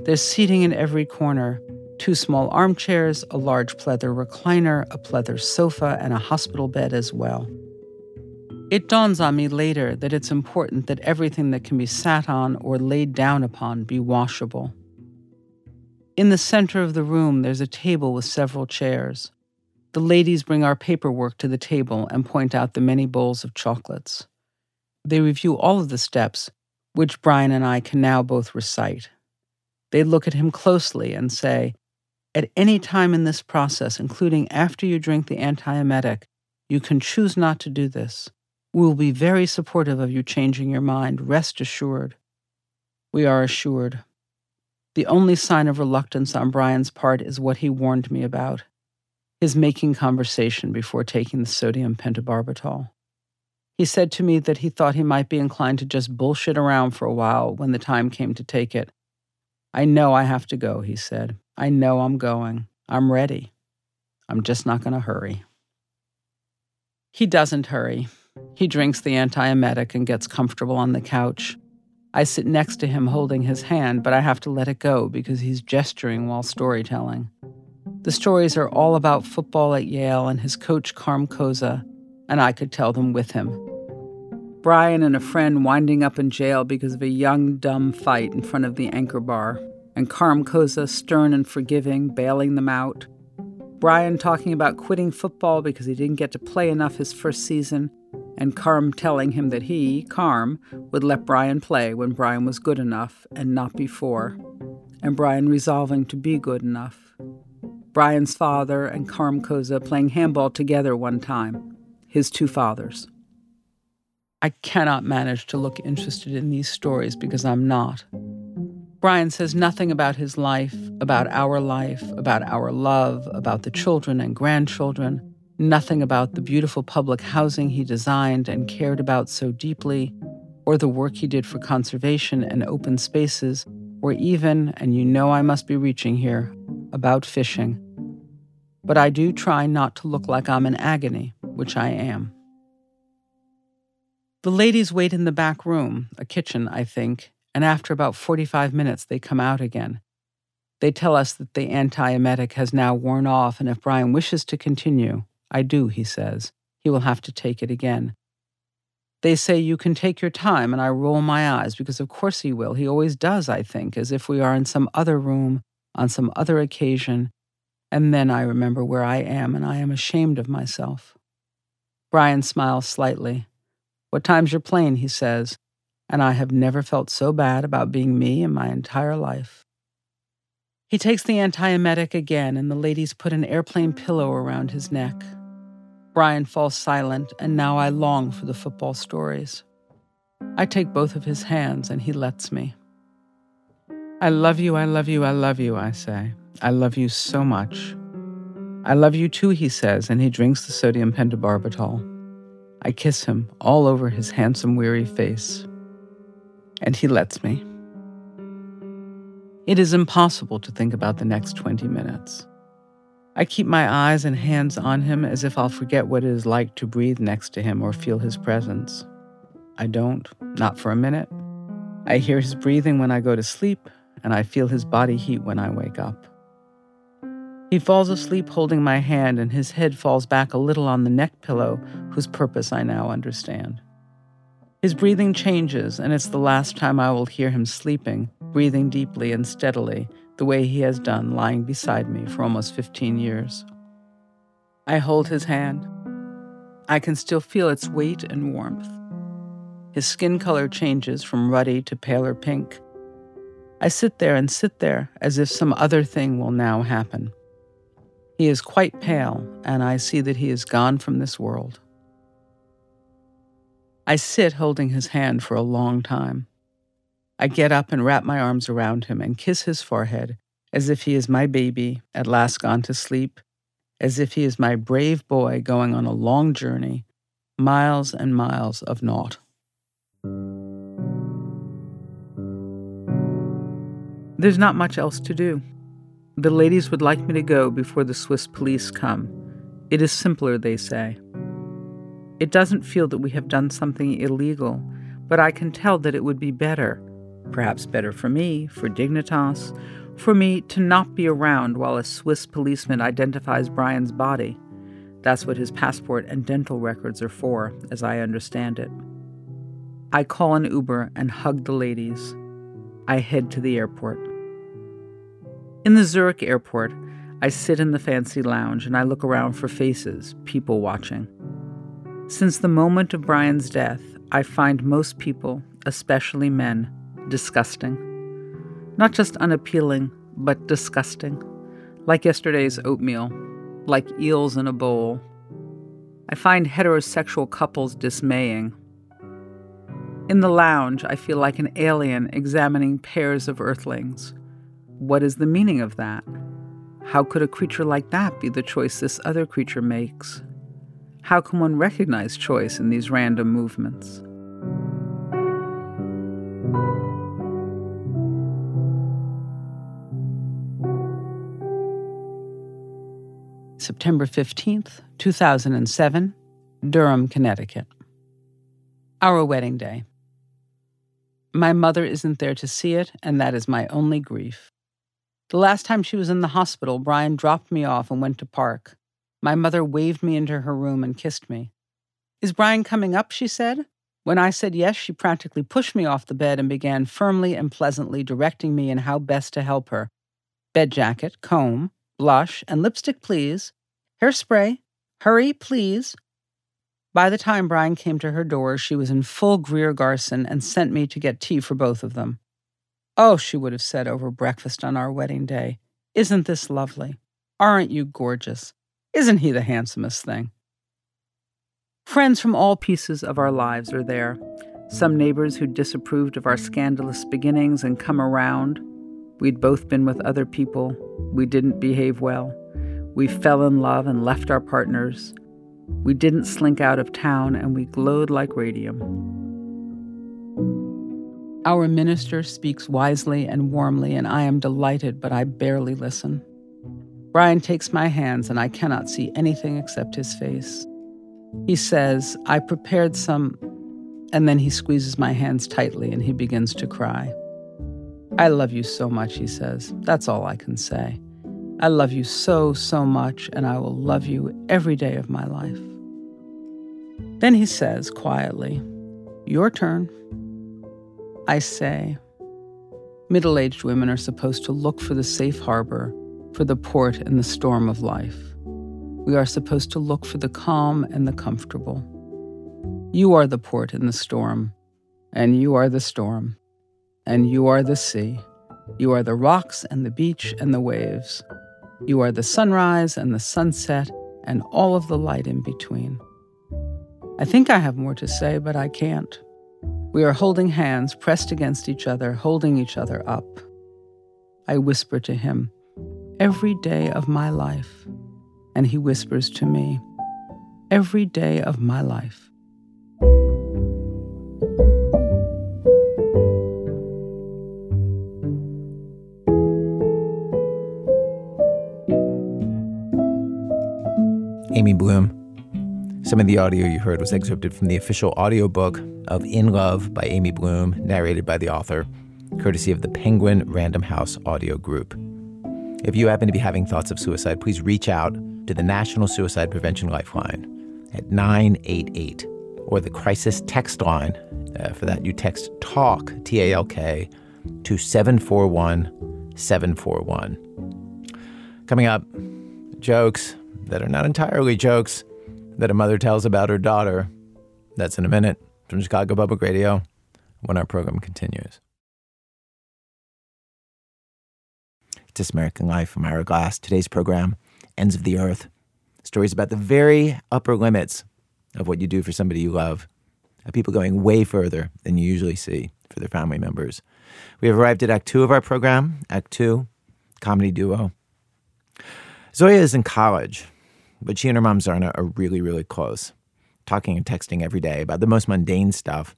There's seating in every corner, two small armchairs, a large pleather recliner, a pleather sofa, and a hospital bed as well. It dawns on me later that it's important that everything that can be sat on or laid down upon be washable. In the center of the room, there's a table with several chairs. The ladies bring our paperwork to the table and point out the many bowls of chocolates. They review all of the steps, which Brian and I can now both recite. They look at him closely and say, at any time in this process, including after you drink the antiemetic, you can choose not to do this. We will be very supportive of you changing your mind, rest assured. We are assured. The only sign of reluctance on Brian's part is what he warned me about his making conversation before taking the sodium pentobarbital. He said to me that he thought he might be inclined to just bullshit around for a while when the time came to take it. I know I have to go, he said. I know I'm going. I'm ready. I'm just not going to hurry. He doesn't hurry. He drinks the antiemetic and gets comfortable on the couch. I sit next to him holding his hand, but I have to let it go because he's gesturing while storytelling. The stories are all about football at Yale and his coach, Carm Cozza, and I could tell them with him. Brian and a friend winding up in jail because of a young, dumb fight in front of the anchor bar and Carm Cozza stern and forgiving, bailing them out. Brian talking about quitting football because he didn't get to play enough his first season, and Carm telling him that he, Carm, would let Brian play when Brian was good enough and not before, and Brian resolving to be good enough. Brian's father and Carm Cozza playing handball together one time, his two fathers. I cannot manage to look interested in these stories because I'm not. Brian says nothing about his life, about our life, about our love, about the children and grandchildren, nothing about the beautiful public housing he designed and cared about so deeply, or the work he did for conservation and open spaces, or even, and you know I must be reaching here, about fishing. But I do try not to look like I'm in agony, which I am. The ladies wait in the back room, a kitchen, I think, and after about 45 minutes, they come out again. They tell us that the antiemetic has now worn off, and if Brian wishes to continue, I do, he says, he will have to take it again. They say, You can take your time, and I roll my eyes because, of course, he will. He always does, I think, as if we are in some other room, on some other occasion. And then I remember where I am, and I am ashamed of myself. Brian smiles slightly. What time's your plane? he says and I have never felt so bad about being me in my entire life. He takes the antiemetic again, and the ladies put an airplane pillow around his neck. Brian falls silent, and now I long for the football stories. I take both of his hands, and he lets me. I love you, I love you, I love you, I say. I love you so much. I love you too, he says, and he drinks the sodium pentobarbital. I kiss him all over his handsome, weary face. And he lets me. It is impossible to think about the next 20 minutes. I keep my eyes and hands on him as if I'll forget what it is like to breathe next to him or feel his presence. I don't, not for a minute. I hear his breathing when I go to sleep, and I feel his body heat when I wake up. He falls asleep holding my hand, and his head falls back a little on the neck pillow, whose purpose I now understand. His breathing changes, and it's the last time I will hear him sleeping, breathing deeply and steadily, the way he has done lying beside me for almost 15 years. I hold his hand. I can still feel its weight and warmth. His skin color changes from ruddy to paler pink. I sit there and sit there as if some other thing will now happen. He is quite pale, and I see that he is gone from this world. I sit holding his hand for a long time. I get up and wrap my arms around him and kiss his forehead as if he is my baby at last gone to sleep, as if he is my brave boy going on a long journey, miles and miles of naught. There's not much else to do. The ladies would like me to go before the Swiss police come. It is simpler, they say. It doesn't feel that we have done something illegal, but I can tell that it would be better, perhaps better for me, for Dignitas, for me to not be around while a Swiss policeman identifies Brian's body. That's what his passport and dental records are for, as I understand it. I call an Uber and hug the ladies. I head to the airport. In the Zurich airport, I sit in the fancy lounge and I look around for faces, people watching. Since the moment of Brian's death, I find most people, especially men, disgusting. Not just unappealing, but disgusting. Like yesterday's oatmeal, like eels in a bowl. I find heterosexual couples dismaying. In the lounge, I feel like an alien examining pairs of earthlings. What is the meaning of that? How could a creature like that be the choice this other creature makes? How can one recognize choice in these random movements? September 15th, 2007, Durham, Connecticut. Our wedding day. My mother isn't there to see it, and that is my only grief. The last time she was in the hospital, Brian dropped me off and went to park. My mother waved me into her room and kissed me. Is Brian coming up? she said. When I said yes, she practically pushed me off the bed and began firmly and pleasantly directing me in how best to help her. Bed jacket, comb, blush, and lipstick, please. Hairspray. Hurry, please. By the time Brian came to her door, she was in full Greer Garson and sent me to get tea for both of them. Oh, she would have said over breakfast on our wedding day, Isn't this lovely? Aren't you gorgeous? Isn't he the handsomest thing? Friends from all pieces of our lives are there. Some neighbors who disapproved of our scandalous beginnings and come around. We'd both been with other people. We didn't behave well. We fell in love and left our partners. We didn't slink out of town and we glowed like radium. Our minister speaks wisely and warmly, and I am delighted, but I barely listen. Brian takes my hands, and I cannot see anything except his face. He says, I prepared some, and then he squeezes my hands tightly and he begins to cry. I love you so much, he says. That's all I can say. I love you so, so much, and I will love you every day of my life. Then he says quietly, Your turn. I say, middle aged women are supposed to look for the safe harbor, for the port in the storm of life. We are supposed to look for the calm and the comfortable. You are the port in the storm, and you are the storm, and you are the sea. You are the rocks and the beach and the waves. You are the sunrise and the sunset, and all of the light in between. I think I have more to say, but I can't. We are holding hands, pressed against each other, holding each other up. I whisper to him, Every day of my life. And he whispers to me, Every day of my life. Amy Bloom. Some of the audio you heard was excerpted from the official audiobook of In Love by Amy Bloom, narrated by the author, courtesy of the Penguin Random House Audio Group. If you happen to be having thoughts of suicide, please reach out to the National Suicide Prevention Lifeline at 988 or the crisis text line. Uh, for that, you text TALK, T A L K, to 741 741. Coming up, jokes that are not entirely jokes that a mother tells about her daughter. That's in a minute from Chicago Public Radio when our program continues. It's This American Life from Ira Glass. Today's program, Ends of the Earth. Stories about the very upper limits of what you do for somebody you love, of people going way further than you usually see for their family members. We have arrived at Act Two of our program, Act Two, comedy duo. Zoya is in college but she and her mom Zarna are really, really close, talking and texting every day about the most mundane stuff,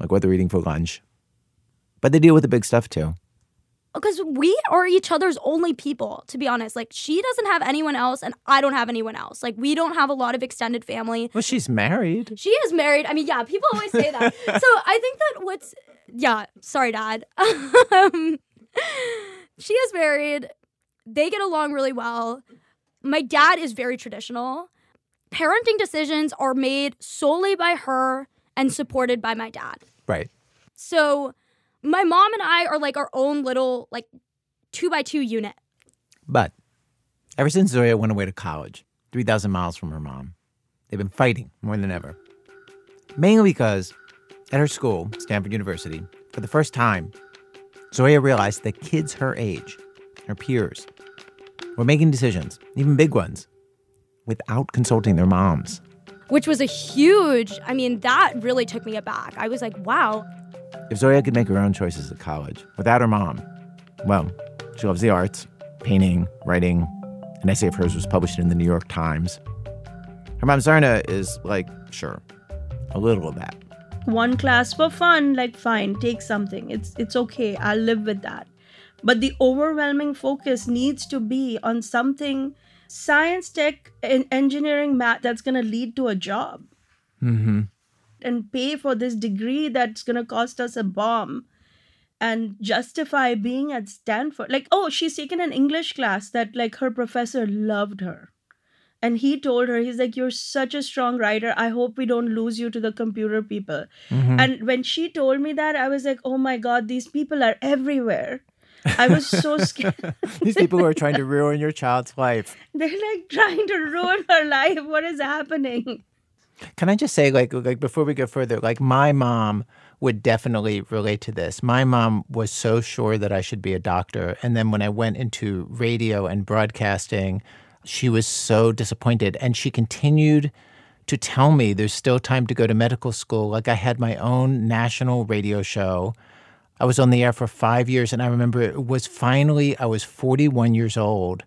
like what they're eating for lunch. But they deal with the big stuff too. Because we are each other's only people, to be honest. Like, she doesn't have anyone else, and I don't have anyone else. Like, we don't have a lot of extended family. Well, she's married. She is married. I mean, yeah, people always say that. so I think that what's, yeah, sorry, dad. um, she is married. They get along really well my dad is very traditional. Parenting decisions are made solely by her and supported by my dad. Right. So my mom and I are like our own little like two by two unit. But ever since Zoya went away to college, 3,000 miles from her mom, they've been fighting more than ever. Mainly because at her school, Stanford University, for the first time, Zoya realized that kids her age, her peers, were making decisions, even big ones, without consulting their moms. Which was a huge, I mean, that really took me aback. I was like, wow. If Zoya could make her own choices at college without her mom, well, she loves the arts, painting, writing. An essay of hers was published in the New York Times. Her mom, Zarna, is like, sure, a little of that. One class for fun, like fine, take something. It's it's okay. I'll live with that. But the overwhelming focus needs to be on something science, tech, and engineering, math that's going to lead to a job. Mm-hmm. And pay for this degree that's going to cost us a bomb and justify being at Stanford. Like, oh, she's taken an English class that, like, her professor loved her. And he told her, he's like, You're such a strong writer. I hope we don't lose you to the computer people. Mm-hmm. And when she told me that, I was like, Oh my God, these people are everywhere. I was so scared. These people who are trying to ruin your child's life. They're like trying to ruin her life. What is happening? Can I just say, like, like before we go further, like my mom would definitely relate to this. My mom was so sure that I should be a doctor, and then when I went into radio and broadcasting, she was so disappointed, and she continued to tell me there's still time to go to medical school. Like I had my own national radio show I was on the air for five years, and I remember it was finally, I was 41 years old.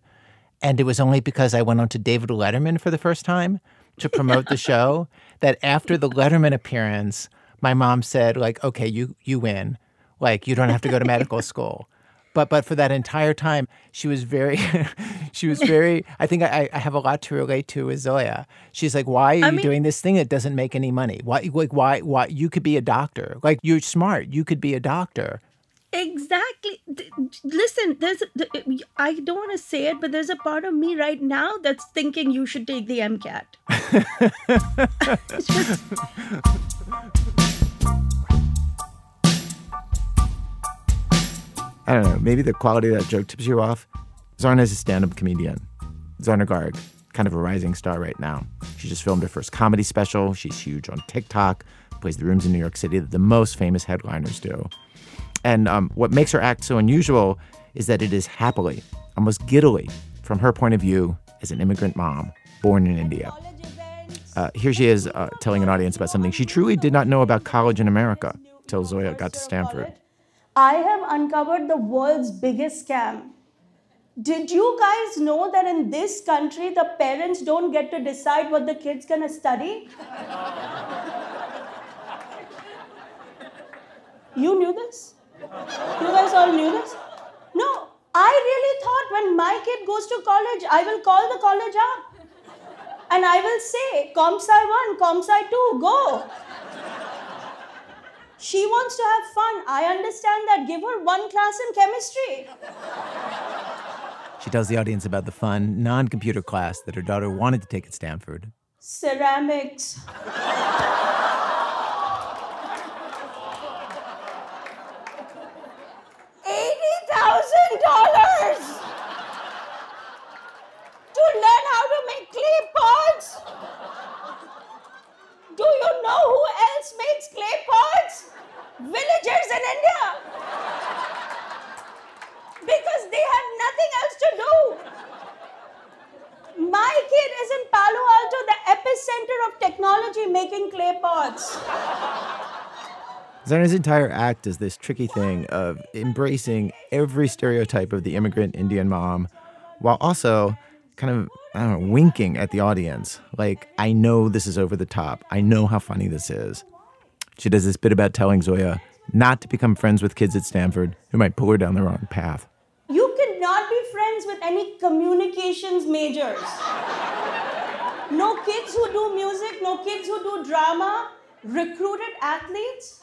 And it was only because I went on to David Letterman for the first time to promote the show that after the Letterman appearance, my mom said, like, okay, you, you win. Like, you don't have to go to medical school but but for that entire time she was very she was very i think I, I have a lot to relate to with zoya. She's like why are I you mean, doing this thing that doesn't make any money? Why like why why you could be a doctor. Like you're smart. You could be a doctor. Exactly. Listen there's i don't want to say it but there's a part of me right now that's thinking you should take the mcat I don't know, maybe the quality of that joke tips you off. Zarna is a stand up comedian. Zarna Garg, kind of a rising star right now. She just filmed her first comedy special. She's huge on TikTok, plays the rooms in New York City that the most famous headliners do. And um, what makes her act so unusual is that it is happily, almost giddily, from her point of view as an immigrant mom, born in India. Uh, here she is uh, telling an audience about something she truly did not know about college in America till Zoya got to Stanford. I have uncovered the world's biggest scam. Did you guys know that in this country, the parents don't get to decide what the kid's gonna study? you knew this? You guys all knew this? No, I really thought when my kid goes to college, I will call the college up. And I will say, ComSci 1, ComSci 2, go. She wants to have fun. I understand that. Give her one class in chemistry. She tells the audience about the fun, non computer class that her daughter wanted to take at Stanford. Ceramics. Eighty thousand dollars to learn how to make clay pots. Do you know who else makes clay pots? Villagers in India. Because they have nothing else to do. My kid is in Palo Alto, the epicenter of technology making clay pots. Zarna's entire act is this tricky thing of embracing every stereotype of the immigrant Indian mom while also kind of, I don't know, winking at the audience. Like, I know this is over the top. I know how funny this is. She does this bit about telling Zoya not to become friends with kids at Stanford who might pull her down the wrong path. You cannot be friends with any communications majors. No kids who do music, no kids who do drama, recruited athletes.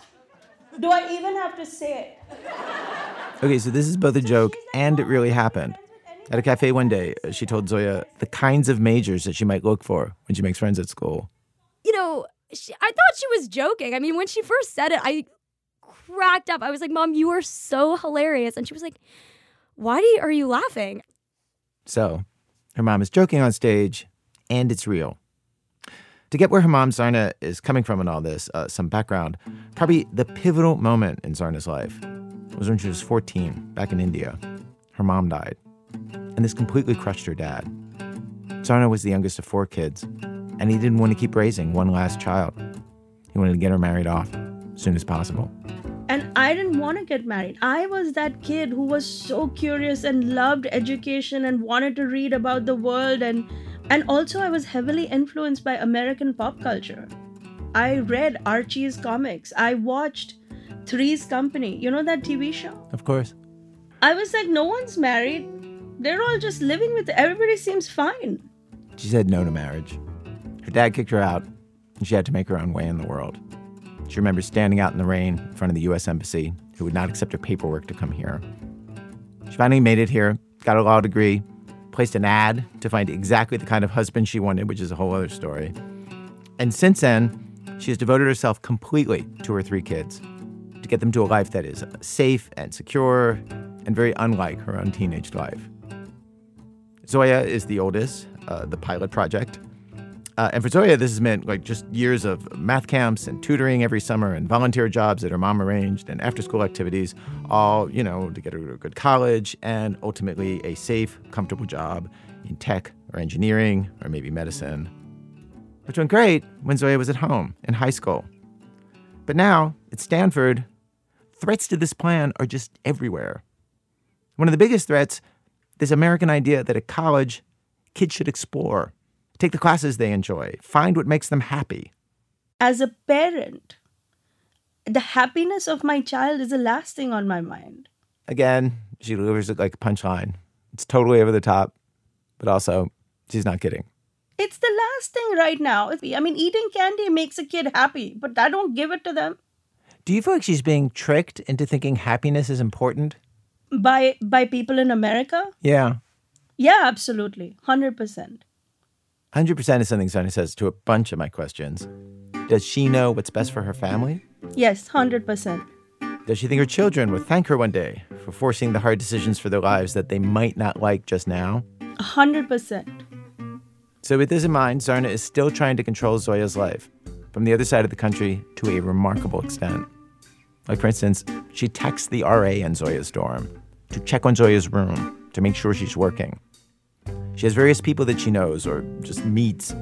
Do I even have to say it? Okay, so this is both a joke and it really happened. At a cafe one day, uh, she told Zoya the kinds of majors that she might look for when she makes friends at school. You know, she, I thought she was joking. I mean, when she first said it, I cracked up. I was like, Mom, you are so hilarious. And she was like, Why do you, are you laughing? So, her mom is joking on stage, and it's real. To get where her mom, Zarna, is coming from in all this, uh, some background, probably the pivotal moment in Zarna's life was when she was 14, back in India. Her mom died, and this completely crushed her dad. Zarna was the youngest of four kids, and he didn't want to keep raising one last child. He wanted to get her married off as soon as possible. And I didn't want to get married. I was that kid who was so curious and loved education and wanted to read about the world and and also I was heavily influenced by American pop culture. I read Archie's comics. I watched Three's Company. You know that TV show? Of course. I was like no one's married. They're all just living with everybody seems fine. She said no to marriage. Her dad kicked her out, and she had to make her own way in the world. She remembers standing out in the rain in front of the U.S. Embassy, who would not accept her paperwork to come here. She finally made it here, got a law degree, placed an ad to find exactly the kind of husband she wanted, which is a whole other story. And since then, she has devoted herself completely to her three kids to get them to a life that is safe and secure and very unlike her own teenage life. Zoya is the oldest, uh, the pilot project. Uh, and for Zoya, this has meant like just years of math camps and tutoring every summer and volunteer jobs that her mom arranged and after school activities, all, you know, to get her to a good college and ultimately a safe, comfortable job in tech or engineering or maybe medicine. Which went great when Zoya was at home in high school. But now at Stanford, threats to this plan are just everywhere. One of the biggest threats, this American idea that at college, kids should explore take the classes they enjoy, find what makes them happy. As a parent, the happiness of my child is the last thing on my mind. Again, she delivers it like a punchline. It's totally over the top, but also, she's not kidding. It's the last thing right now. I mean, eating candy makes a kid happy, but I don't give it to them. Do you feel like she's being tricked into thinking happiness is important? By by people in America? Yeah. Yeah, absolutely. 100%. 100% is something Zarna says to a bunch of my questions. Does she know what's best for her family? Yes, 100%. Does she think her children will thank her one day for forcing the hard decisions for their lives that they might not like just now? 100%. So, with this in mind, Zarna is still trying to control Zoya's life from the other side of the country to a remarkable extent. Like, for instance, she texts the RA in Zoya's dorm to check on Zoya's room to make sure she's working. She has various people that she knows or just meets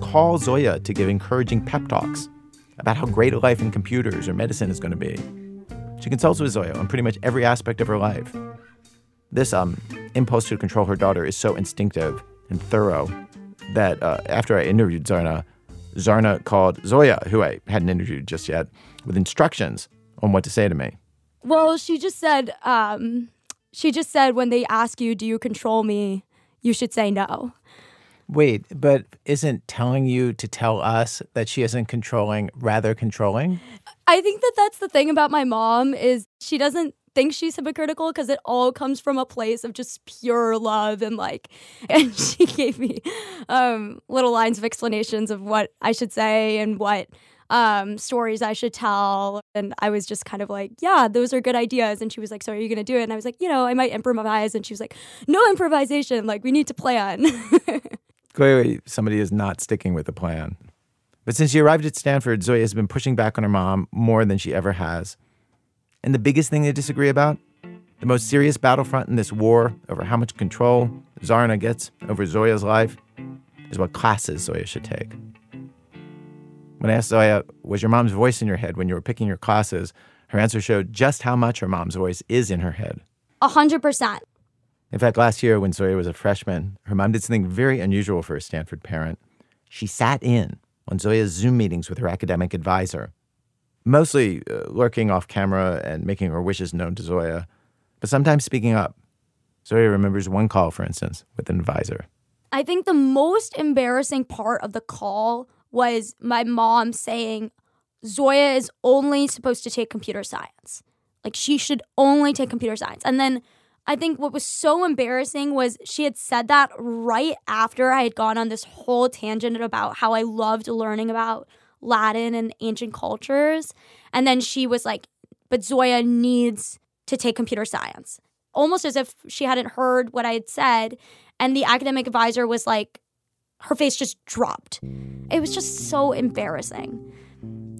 call Zoya to give encouraging pep talks about how great life in computers or medicine is going to be. She consults with Zoya on pretty much every aspect of her life. This um, impulse to control her daughter is so instinctive and thorough that uh, after I interviewed Zarna, Zarna called Zoya, who I hadn't interviewed just yet, with instructions on what to say to me. Well, she just said, um, she just said when they ask you, do you control me? You should say no. Wait, but isn't telling you to tell us that she isn't controlling rather controlling? I think that that's the thing about my mom is she doesn't think she's hypocritical because it all comes from a place of just pure love and like and she gave me um, little lines of explanations of what I should say and what um, stories I should tell. And I was just kind of like, yeah, those are good ideas. And she was like, so are you going to do it? And I was like, you know, I might improvise. And she was like, no improvisation. Like, we need to plan. Clearly, somebody is not sticking with the plan. But since she arrived at Stanford, Zoya has been pushing back on her mom more than she ever has. And the biggest thing they disagree about, the most serious battlefront in this war over how much control Zarna gets over Zoya's life, is what classes Zoya should take. When I asked Zoya, was your mom's voice in your head when you were picking your classes, her answer showed just how much her mom's voice is in her head. A hundred percent. In fact, last year when Zoya was a freshman, her mom did something very unusual for a Stanford parent. She sat in on Zoya's Zoom meetings with her academic advisor, mostly uh, lurking off camera and making her wishes known to Zoya, but sometimes speaking up. Zoya remembers one call, for instance, with an advisor. I think the most embarrassing part of the call was my mom saying Zoya is only supposed to take computer science. Like she should only take computer science. And then I think what was so embarrassing was she had said that right after I had gone on this whole tangent about how I loved learning about Latin and ancient cultures. And then she was like, but Zoya needs to take computer science. Almost as if she hadn't heard what I had said. And the academic advisor was like, her face just dropped. It was just so embarrassing.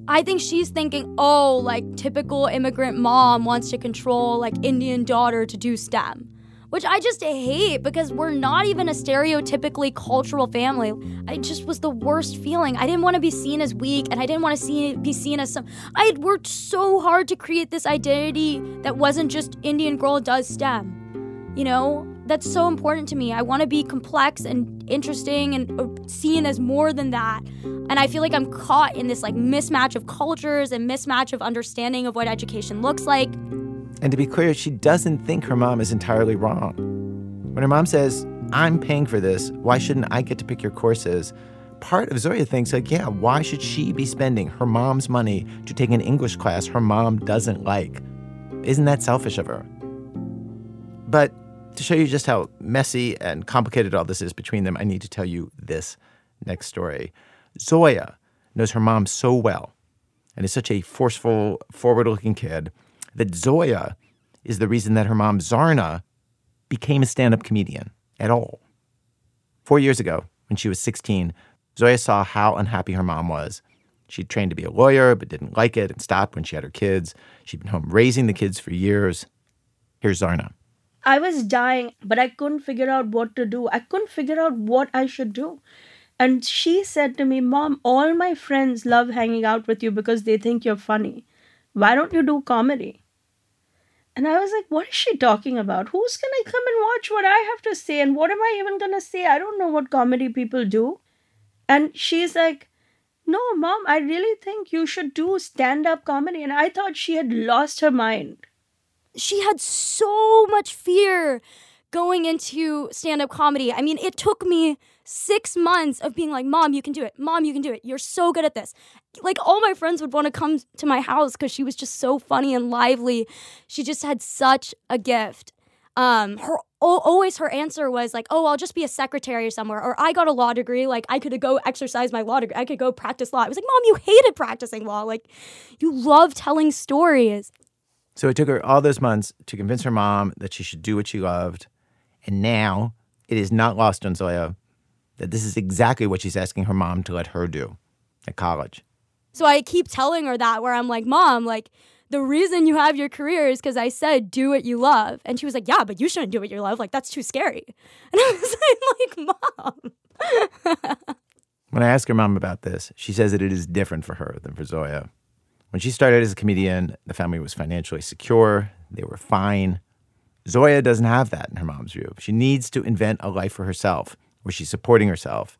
I think she's thinking, oh, like typical immigrant mom wants to control like Indian daughter to do STEM, which I just hate because we're not even a stereotypically cultural family. It just was the worst feeling. I didn't want to be seen as weak and I didn't want to see, be seen as some. I had worked so hard to create this identity that wasn't just Indian girl does STEM. You know, that's so important to me. I want to be complex and interesting and uh, seen as more than that. And I feel like I'm caught in this like mismatch of cultures and mismatch of understanding of what education looks like. And to be clear, she doesn't think her mom is entirely wrong. When her mom says, I'm paying for this, why shouldn't I get to pick your courses? Part of Zoya thinks, like, yeah, why should she be spending her mom's money to take an English class her mom doesn't like? Isn't that selfish of her? But to show you just how messy and complicated all this is between them, I need to tell you this next story. Zoya knows her mom so well and is such a forceful, forward looking kid that Zoya is the reason that her mom, Zarna, became a stand up comedian at all. Four years ago, when she was 16, Zoya saw how unhappy her mom was. She'd trained to be a lawyer, but didn't like it and stopped when she had her kids. She'd been home raising the kids for years. Here's Zarna. I was dying, but I couldn't figure out what to do. I couldn't figure out what I should do. And she said to me, Mom, all my friends love hanging out with you because they think you're funny. Why don't you do comedy? And I was like, What is she talking about? Who's going to come and watch what I have to say? And what am I even going to say? I don't know what comedy people do. And she's like, No, Mom, I really think you should do stand up comedy. And I thought she had lost her mind she had so much fear going into stand up comedy. I mean, it took me six months of being like, Mom, you can do it. Mom, you can do it. You're so good at this. Like, all my friends would want to come to my house because she was just so funny and lively. She just had such a gift. Um, her always her answer was like, "Oh, I'll just be a secretary somewhere," or "I got a law degree, like I could go exercise my law degree. I could go practice law." I was like, "Mom, you hated practicing law. Like, you love telling stories." So it took her all those months to convince her mom that she should do what she loved. And now it is not lost on Zoya that this is exactly what she's asking her mom to let her do at college. So I keep telling her that where I'm like, Mom, like, the reason you have your career is because I said do what you love. And she was like, yeah, but you shouldn't do what you love. Like, that's too scary. And I was like, mom. when I ask her mom about this, she says that it is different for her than for Zoya. When she started as a comedian, the family was financially secure, they were fine. Zoya doesn't have that in her mom's view. She needs to invent a life for herself where she's supporting herself.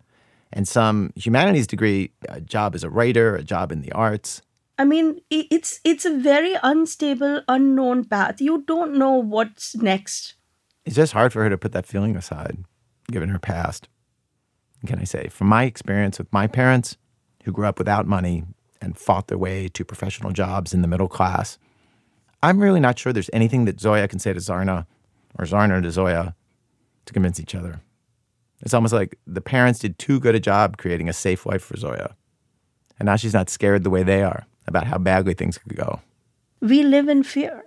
And some humanities degree, a job as a writer, a job in the arts. I mean, it's it's a very unstable, unknown path. You don't know what's next. It's just hard for her to put that feeling aside, given her past. Can I say, from my experience with my parents, who grew up without money and fought their way to professional jobs in the middle class, I'm really not sure there's anything that Zoya can say to Zarna or Zarna to Zoya to convince each other. It's almost like the parents did too good a job creating a safe life for Zoya. And now she's not scared the way they are about how badly things could go. We live in fear.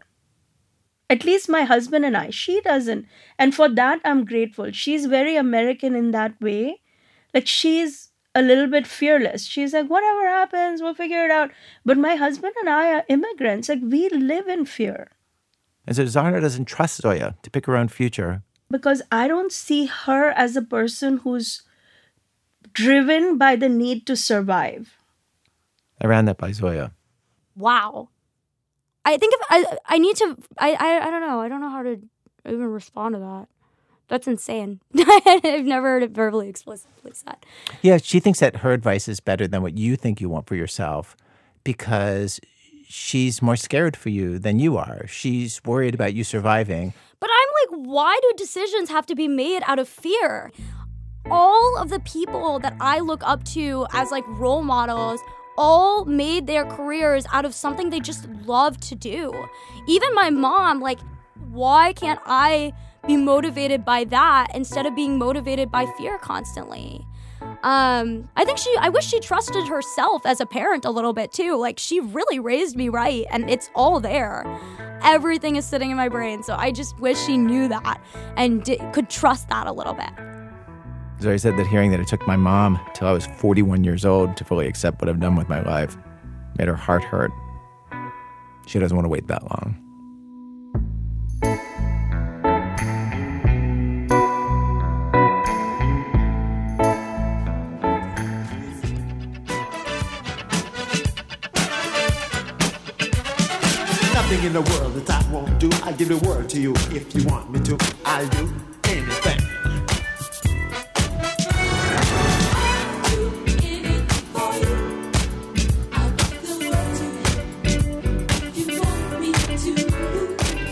At least my husband and I. She doesn't. And for that, I'm grateful. She's very American in that way. Like, she's a little bit fearless. She's like, whatever happens, we'll figure it out. But my husband and I are immigrants. Like, we live in fear. And so Zarna doesn't trust Zoya to pick her own future. Because I don't see her as a person who's driven by the need to survive. I ran that by Zoya. Wow. I think if I I need to I, I I don't know. I don't know how to even respond to that. That's insane. I've never heard it verbally explicitly said. Yeah, she thinks that her advice is better than what you think you want for yourself because she's more scared for you than you are. She's worried about you surviving. But I'm like, why do decisions have to be made out of fear? All of the people that I look up to as like role models all made their careers out of something they just love to do. Even my mom, like, why can't I be motivated by that instead of being motivated by fear constantly? Um, I think she, I wish she trusted herself as a parent a little bit too. Like, she really raised me right, and it's all there. Everything is sitting in my brain, so I just wish she knew that and could trust that a little bit. Zoe said that hearing that it took my mom till I was 41 years old to fully accept what I've done with my life made her heart hurt. She doesn't want to wait that long. I'll give the world to you if you want me to. I'll do anything.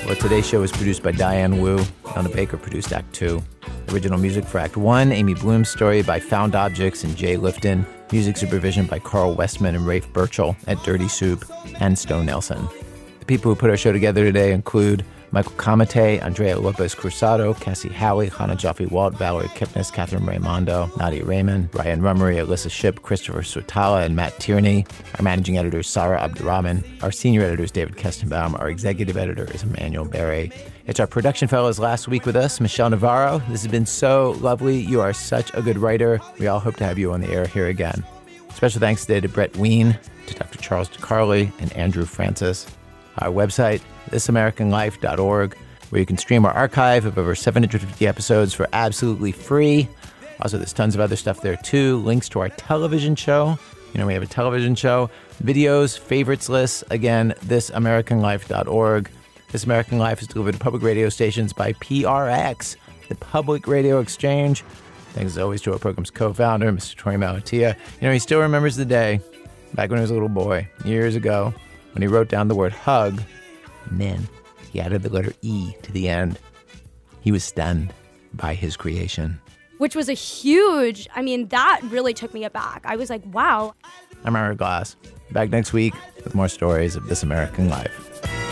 Well, today's show was produced by Diane Wu. Donna Baker produced Act Two. Original music for Act One, Amy Bloom's story by Found Objects and Jay Lifton. Music supervision by Carl Westman and Rafe Burchell at Dirty Soup and Stone Nelson. People who put our show together today include Michael Comite, Andrea Lopez Cruzado, Cassie Howley, Chana Joffe Walt, Valerie Kipnis, Catherine Raimondo, Nadia Reiman, Ryan Rumery, Alissa Shipp, Christopher Swetala, and Matt Tierney. Our managing editor is Sarah Abdurrahman. Our senior editor is David Kestenbaum. Our executive editor is Emanuele Berry. It's our production fellows last week with us, Michelle Navarro. This has been so lovely. You are such a good writer. We all hope to have you on the air here again. Special thanks today to Brett Ween, to Dr. Charles DeCarli, and Andrew Francis. Our website, thisamericanlife.org, where you can stream our archive of over 750 episodes for absolutely free. Also, there's tons of other stuff there too. Links to our television show. You know, we have a television show, videos, favorites lists. Again, thisamericanlife.org. This American Life is delivered to public radio stations by PRX, the Public Radio Exchange. Thanks as always to our program's co founder, Mr. Torey Malatia. You know, he still remembers the day back when he was a little boy, years ago, when he wrote down the word hug, and then he added the letter E to the end. He was stunned by his creation. Which was a huge, I mean, that really took me aback. I was like, wow. I'm Ira Glass. Back next week with more stories of this American life.